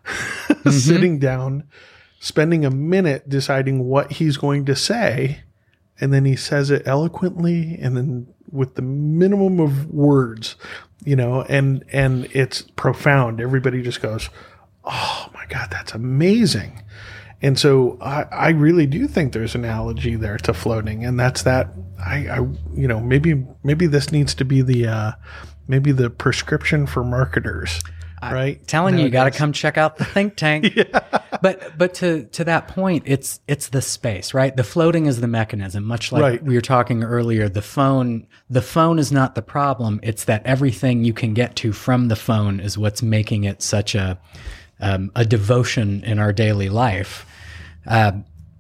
sitting down, spending a minute deciding what he's going to say, and then he says it eloquently and then with the minimum of words, you know, and and it's profound. Everybody just goes, "Oh my god, that's amazing." And so I, I really do think there's an analogy there to floating, and that's that. I, I you know maybe maybe this needs to be the uh, maybe the prescription for marketers, right? telling you, you got to come check out the think tank. But but to to that point, it's it's the space, right? The floating is the mechanism, much like Right. we were talking earlier. The phone the phone is not the problem. It's that everything you can get to from the phone is what's making it such a um, a devotion in our daily life. Uh,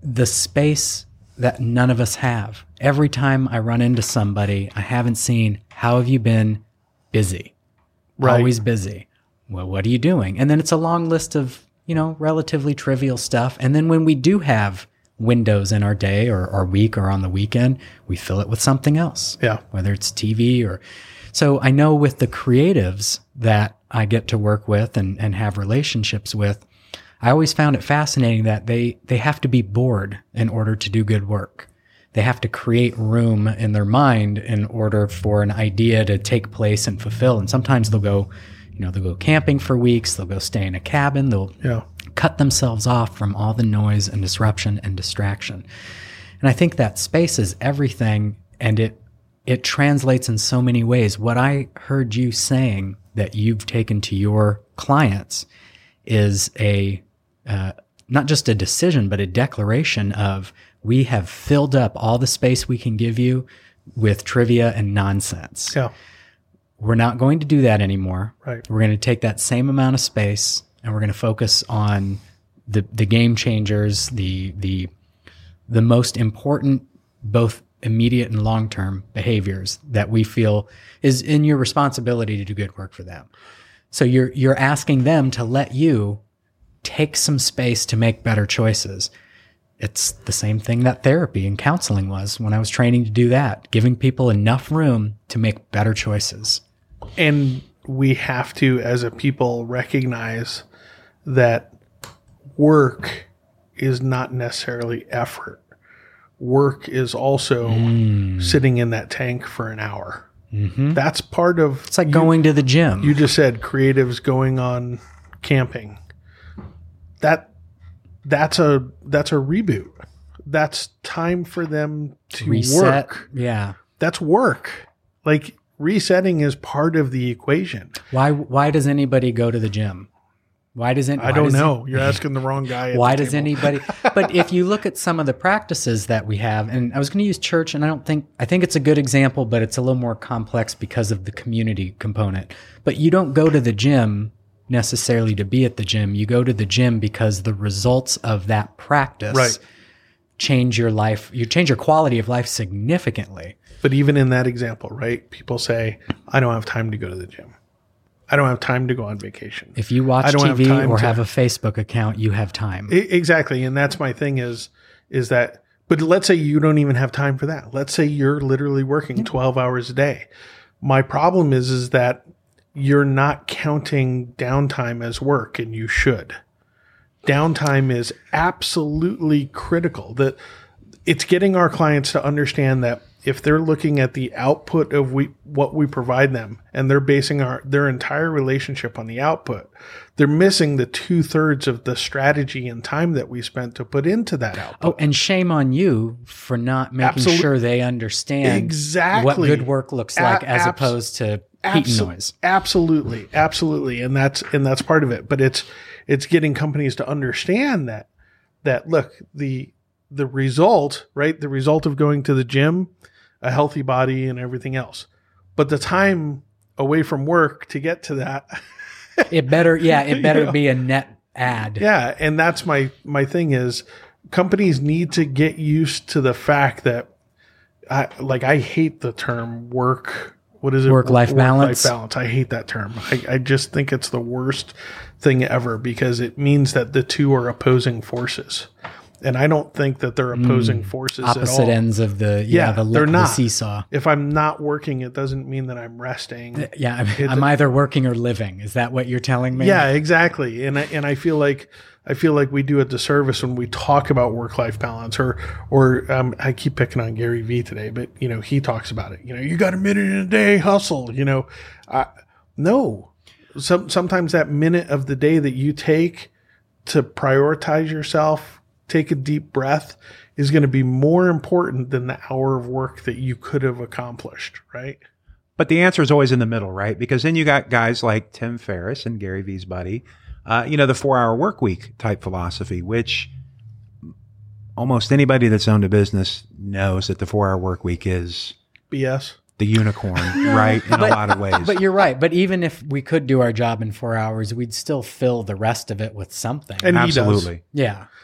the space that none of us have. Every time I run into somebody, I haven't seen. How have you been? Busy Right. always busy. Well, what are you doing? And then it's a long list of, you know, relatively trivial stuff. And then when we do have windows in our day or our week or on the weekend, we fill it with something else. Yeah. Whether it's TV or so I know with the creatives that I get to work with and, and have relationships with, I always found it fascinating that they, they have to be bored in order to do good work. They have to create room in their mind in order for an idea to take place and fulfill. And sometimes they'll go, you know, they'll go camping for weeks, they'll go stay in a cabin, they'll Yeah. cut themselves off from all the noise and disruption and distraction. And I think that space is everything and it it translates in so many ways. What I heard you saying that you've taken to your clients is a uh, not just a decision, but a declaration of we have filled up all the space we can give you with trivia and nonsense. Yeah. We're not going to do that anymore. Right. We're going to take that same amount of space and we're going to focus on the the game changers, the the the most important both immediate and long-term behaviors that we feel is in your responsibility to do good work for them. So you're you're asking them to let you take some space to make better choices. It's the same thing that therapy and counseling was when I was training to do that, giving people enough room to make better choices. and we have to as a people recognize that work is not necessarily effort work is also mm. sitting in that tank for an hour mm-hmm. that's part of It's like going to the gym. you just said creatives going on camping that that's a that's a reboot that's time for them to reset. work Yeah. that's work like resetting is part of the equation Why why does anybody go to the gym? Why does it I don't know. You're asking the wrong guy. Why does anybody? But if you look at some of the practices that we have, and I was going to use church, and I don't think I think it's a good example, but it's a little more complex because of the community component. But you don't go to the gym necessarily to be at the gym. You go to the gym because the results of that practice Right. change your life. You change your quality of life significantly. But even in that example, right? People say, "I don't have time to go to the gym. I don't have time to go on vacation." If you watch have TV time or to- have a Facebook account, you have time. Exactly, and that's my thing is is that. But let's say you don't even have time for that. Let's say you're literally working 12 hours a day. My problem is is that you're not counting downtime as work, and you should. Downtime is absolutely critical. That it's getting our clients to understand that if they're looking at the output of we what we provide them and they're basing our their entire relationship on the output, they're missing the two thirds of the strategy and time that we spent to put into that oh, output. Oh, and shame on you for not making Absolute- sure they understand Exactly. what good work looks A- like as abs- opposed to heat Abso- noise. Absolutely, absolutely, and that's and that's part of it. But it's it's getting companies to understand that that look the the result right the result of going to the gym, a healthy body and everything else, but the time away from work to get to that. It better, yeah, it better Yeah. be a net ad. Yeah, and that's my my thing is companies need to get used to the fact that I like I hate the term work what is it? Work-life balance? balance. I hate that term. I, I just think it's the worst thing ever because it means that the two are opposing forces. And I don't think that they're opposing forces at Hmm. Opposite ends of the yeah, Yeah, the, they're the not. seesaw. If I'm not working, it doesn't mean that I'm resting. Yeah, I'm, I'm either working or living. Is that what you're telling me? Yeah, exactly. And I, and I feel like I feel like we do a disservice when we talk about work life balance or or um, I keep picking on Gary Vee today, but you know he talks about it. You know, you got a minute in a day, hustle. You know, I, no. Some sometimes that minute of the day that you take to prioritize yourself, take a deep breath, is going to be more important than the hour of work that you could have accomplished. Right. But the answer is always in the middle, right? Because then you got guys like Tim Ferriss and Gary Vee's buddy, uh, you know, the four hour work week type philosophy, which almost anybody that's owned a business knows that the four hour work week is BS. The unicorn, right? In a lot of ways. But you're right. But even if we could do our job in four hours, we'd still fill the rest of it with something. And he does. Absolutely.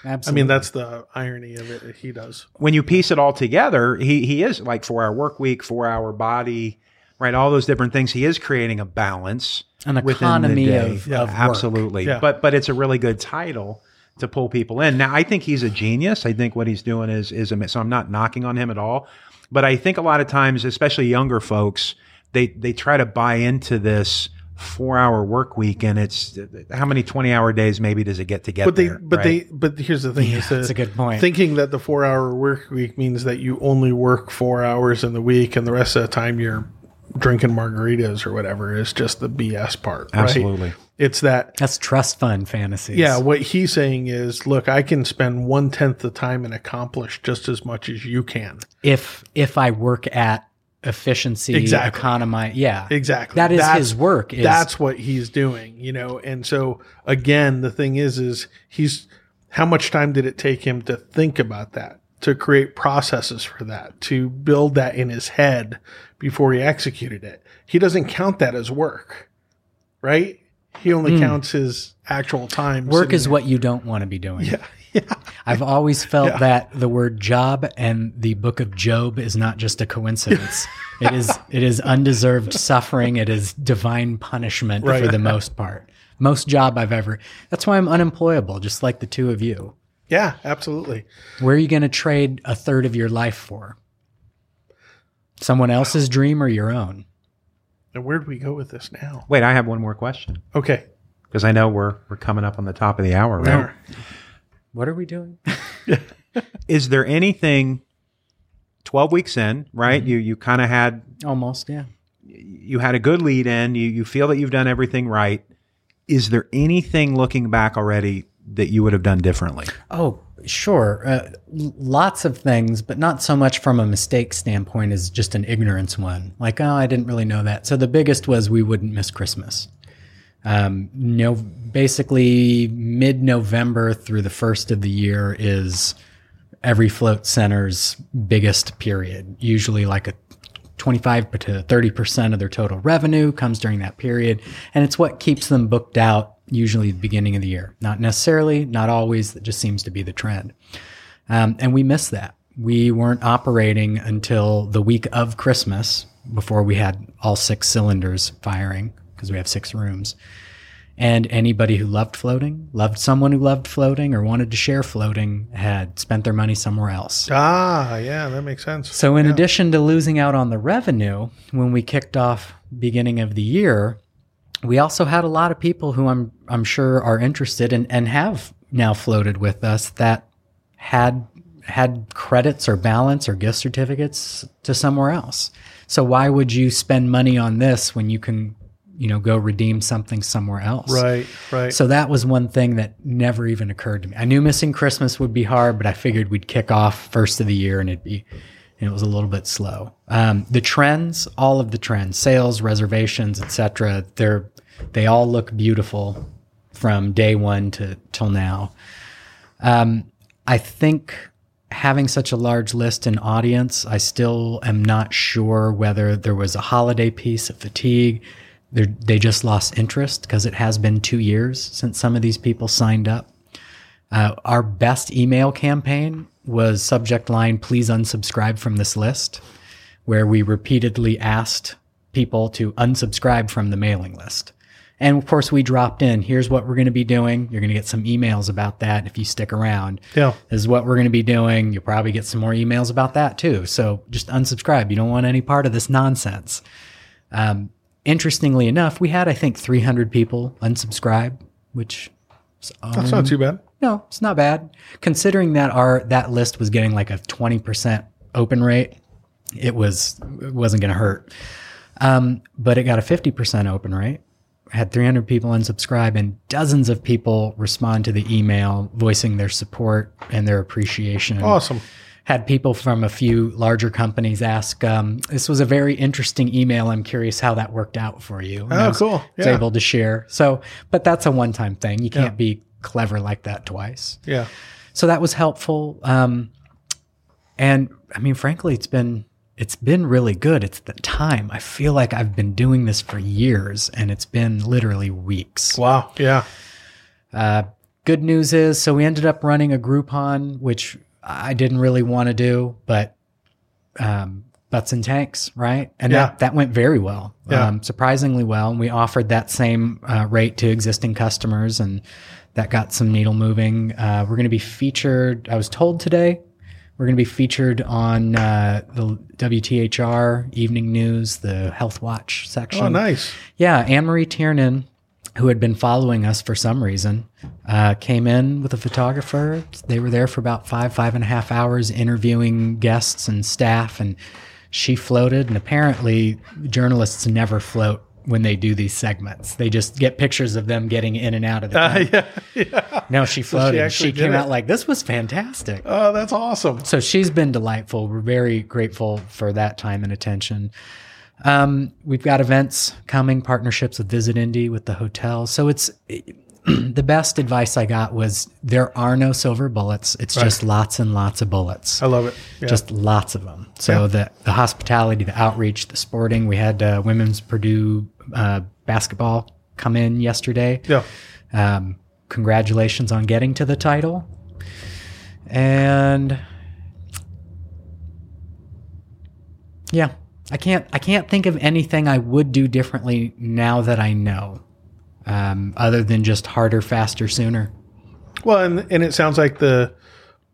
I mean, that's the irony of it. He does. when you piece it all together, he he is like four hour work week, four hour body, right? All those different things. He is creating a balance, An within the economy day. of- of work. absolutely. Yeah. But but it's a really good title to pull people in. Now I think he's a genius. I think what he's doing is is a so I'm not knocking on him at all. But I think a lot of times, especially younger folks, they they try to buy into this four hour work week and it's how many 20 hour days maybe does it get to get But they, there but right? they, but here's the thing: is that's a good point. Thinking that the four-hour work week means that you only work four hours in the week, and the rest of the time you're drinking margaritas or whatever is just the BS part. right? It's that. that's trust fund fantasies. Yeah, what he's saying is, look, I can spend one tenth the time and accomplish just as much as you can. If if I work at efficiency, Exactly. yeah, Exactly. That is That's- his work. Is, that's what he's doing, you know. And so again, the thing is, is he's how much time did it take him to think about that, to create processes for that, to build that in his head before he executed it? He doesn't count that as work, right? He only hmm. counts his actual time. Work is there. what you don't want to be doing. Yeah, yeah, I've always felt Yeah. that the word job and the book of Job is not just a coincidence. it is it is undeserved suffering. It is divine punishment for the most part. Most job I've ever. That's why I'm unemployable, just like the two of you. yeah, absolutely. Where are you going to trade a third of your life for? Someone else's dream or your own? And where do we go with this now? wait i have one more question. Okay, because i know we're we're coming up on the top of the hour right? Now What are we doing? is there anything 12 weeks in right mm-hmm. you you kind of had Almost, yeah. you had a good lead in you you feel that you've done everything right. Is there anything looking back already that you would have done differently? Oh, sure. Uh, lots of things, but not so much from a mistake standpoint as just an ignorance one. Like, oh, I didn't really know that. So the biggest was we wouldn't miss Christmas. Um, no, basically mid November through the first of the year is every float center's biggest period. Usually like a 25 to 30% of their total revenue comes during that period. And it's what keeps them booked out usually the beginning of the year. Not necessarily, not always. That just seems to be the trend. Um, and we missed that. We weren't operating until the week of Christmas before we had all six cylinders firing because we have six rooms. And anybody who loved floating, loved someone who loved floating, or wanted to share floating had spent their money somewhere else. ah, yeah, that makes sense. So, in addition to losing out on the revenue when we kicked off beginning of the year, we also had a lot of people who I'm I'm sure are interested and and have now floated with us that had had credits or balance or gift certificates to somewhere else. So why would you spend money on this when you can, you know, go redeem something somewhere else? Right, right. So that was one thing that never even occurred to me. I knew missing Christmas would be hard, but I figured we'd kick off first of the year and it'd be, and it was a little bit slow. Um, the trends, all of the trends, sales, reservations, etc. They're they all look beautiful from day one to till now. Um, I think having such a large list and audience, I still am not sure whether there was a holiday piece of fatigue. They're, they just lost interest because it has been two years since some of these people signed up. Uh, our best email campaign was subject line, please unsubscribe from this list, where we repeatedly asked people to unsubscribe from the mailing list. And of course, we dropped in. Here's what we're going to be doing. You're going to get some emails about that if you stick around. Yeah. This is what we're going to be doing. You'll probably get some more emails about that too. So just unsubscribe. You don't want any part of this nonsense. Um, interestingly enough, we had, I think, 300 people unsubscribe, which is, That's not too bad. no, it's not bad. Considering that our that list was getting like a 20% open rate, it was it wasn't going to hurt. Um, but it got a 50% open rate. Had 300 people unsubscribe and dozens of people respond to the email voicing their support and their appreciation. Awesome. Had people from a few larger companies ask, um, "This was a very interesting email. I'm curious how that worked out for you." And Oh, was- cool. was able to share. So, but that's a one-time thing. You can't be clever like that twice. Yeah. So that was helpful. Um, and I mean, frankly, it's been it's been really good. It's the time. I feel like I've been doing this for years, and it's been literally weeks. Wow. Yeah. Uh, good news is, so we ended up running a Groupon, which I didn't really want to do, but um, butts and tanks, right? And Yeah. that, that went very well, Yeah. um, surprisingly well. And we offered that same uh, rate to existing customers, and that got some needle moving. Uh, we're going to be featured, I was told today, we're going to be featured on uh, the WTHR evening news, the Health Watch section. Oh, nice. Yeah, Anne Marie Tiernan, who had been following us for some reason, uh, came in with a photographer. They were there for about five, five and a half hours interviewing guests and staff, and she floated. And apparently, journalists never float when they do these segments. They just get pictures of them getting in and out of the. Uh, yeah. Yeah. no, she floated. She, actually did came it. out like this was fantastic. Oh, that's awesome. So she's been delightful. We're very grateful for that time and attention. Um, we've got events coming, partnerships with Visit Indy, with the hotel. So it's the best advice I got was there are no silver bullets. It's just lots and lots of bullets. I love it. Yeah. Just lots of them. So the the hospitality, the outreach, the sporting. We had uh, women's Purdue uh, basketball come in yesterday. yeah. Um, congratulations on getting to the title. And yeah, I can't I can't think of anything I would do differently now that I know, um, other than just harder, faster, sooner. Well, and and it sounds like the,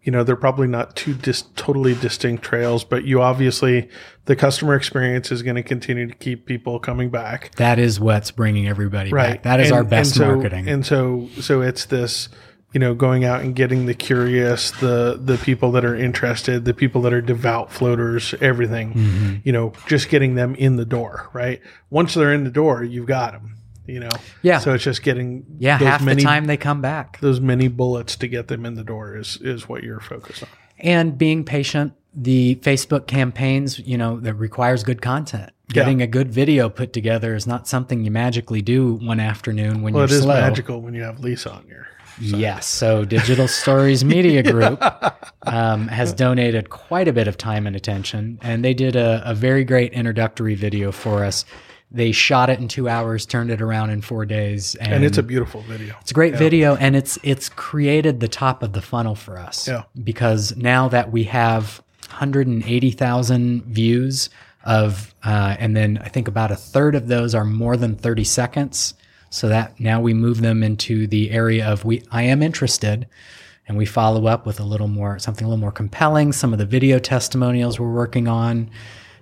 you know, they're probably not two dis- totally distinct trails, but you obviously the customer experience is going to continue to keep people coming back. That is what's bringing everybody Right. back. That is And- our best and so, marketing. And so so it's this, you know, going out and getting the curious, the the people that are interested, the people that are devout floaters, everything. Mm-hmm. You know, just getting them in the door, right? Once they're in the door, you've got them. You know. Yeah. So it's just getting yeah, half many the time they come back. those many bullets to get them in the door is is what you're focused on. and being patient. The Facebook campaigns, you know, that requires good content. Getting a good video put together is not something you magically do one afternoon when Well, you're it is magical when you have Lisa on your. Yes. So Digital Stories Media Group um, has donated quite a bit of time and attention, and they did a, a very great introductory video for us. They shot it in two hours, turned it around in four days, and, And it's a beautiful video. it's a great video, and it's it's created the top of the funnel for us. Yeah. Because now that we have 180,000 views of, uh, and then I think about a third of those are more than 30 seconds. So that now we move them into the area of we I am interested, and we follow up with a little more something a little more compelling. Some of the video testimonials we're working on,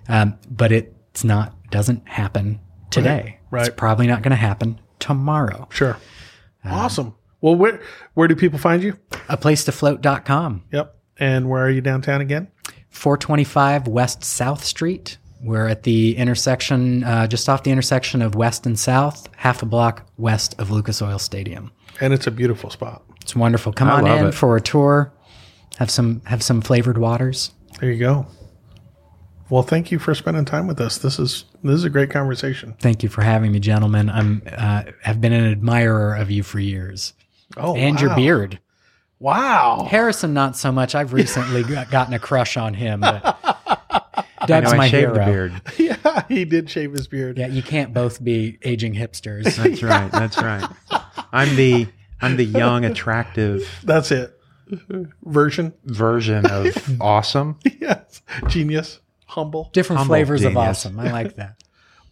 um, but it's not doesn't happen today. Right. It's probably not going to happen tomorrow. Sure. Uh, awesome. Well, where where do people find you? A place to float.com. Yep. And where are you downtown again? 425 West South Street. We're at the intersection, uh, just off the intersection of West and South, half a block west of Lucas Oil Stadium. And it's a beautiful spot. It's wonderful. Come I on love in it. for a tour. Have some have some flavored waters. There you go. Well, thank you for spending time with us. This is this is a great conversation. Thank you for having me, gentlemen. I'm uh, have been an admirer of you for years, Oh, and your beard. Wow. Harrison, not so much. I've recently gotten a crush on him, but I Doug's know I my shaved hero. the beard. yeah, he did shave his beard. Yeah, you can't both be aging hipsters. That's right. That's right. I'm the I'm the young, attractive That's it. Version. version of awesome. yes. Genius. Humble. Different Humble flavors of awesome. I like that.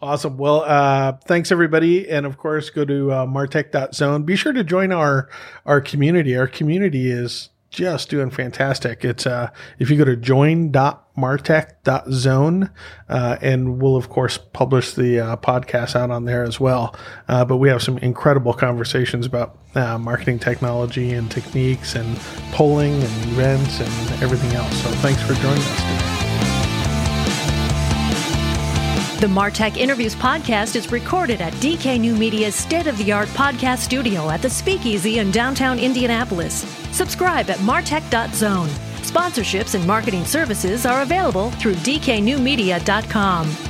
Awesome. Well, uh, thanks everybody. And of course, go to uh, martech.zone. Be sure to join our, our community. Our community is just doing fantastic. It's, uh, if you go to join.martech.zone, uh, and we'll of course publish the, uh, podcast out on there as well. Uh, but we have some incredible conversations about, uh, marketing technology and techniques and polling and events and everything else. So thanks for joining us today. The Martech Interviews podcast is recorded at DK New Media's state of the art podcast studio at the Speakeasy in downtown Indianapolis. Subscribe at martech.zone. Sponsorships and marketing services are available through dknewmedia.com.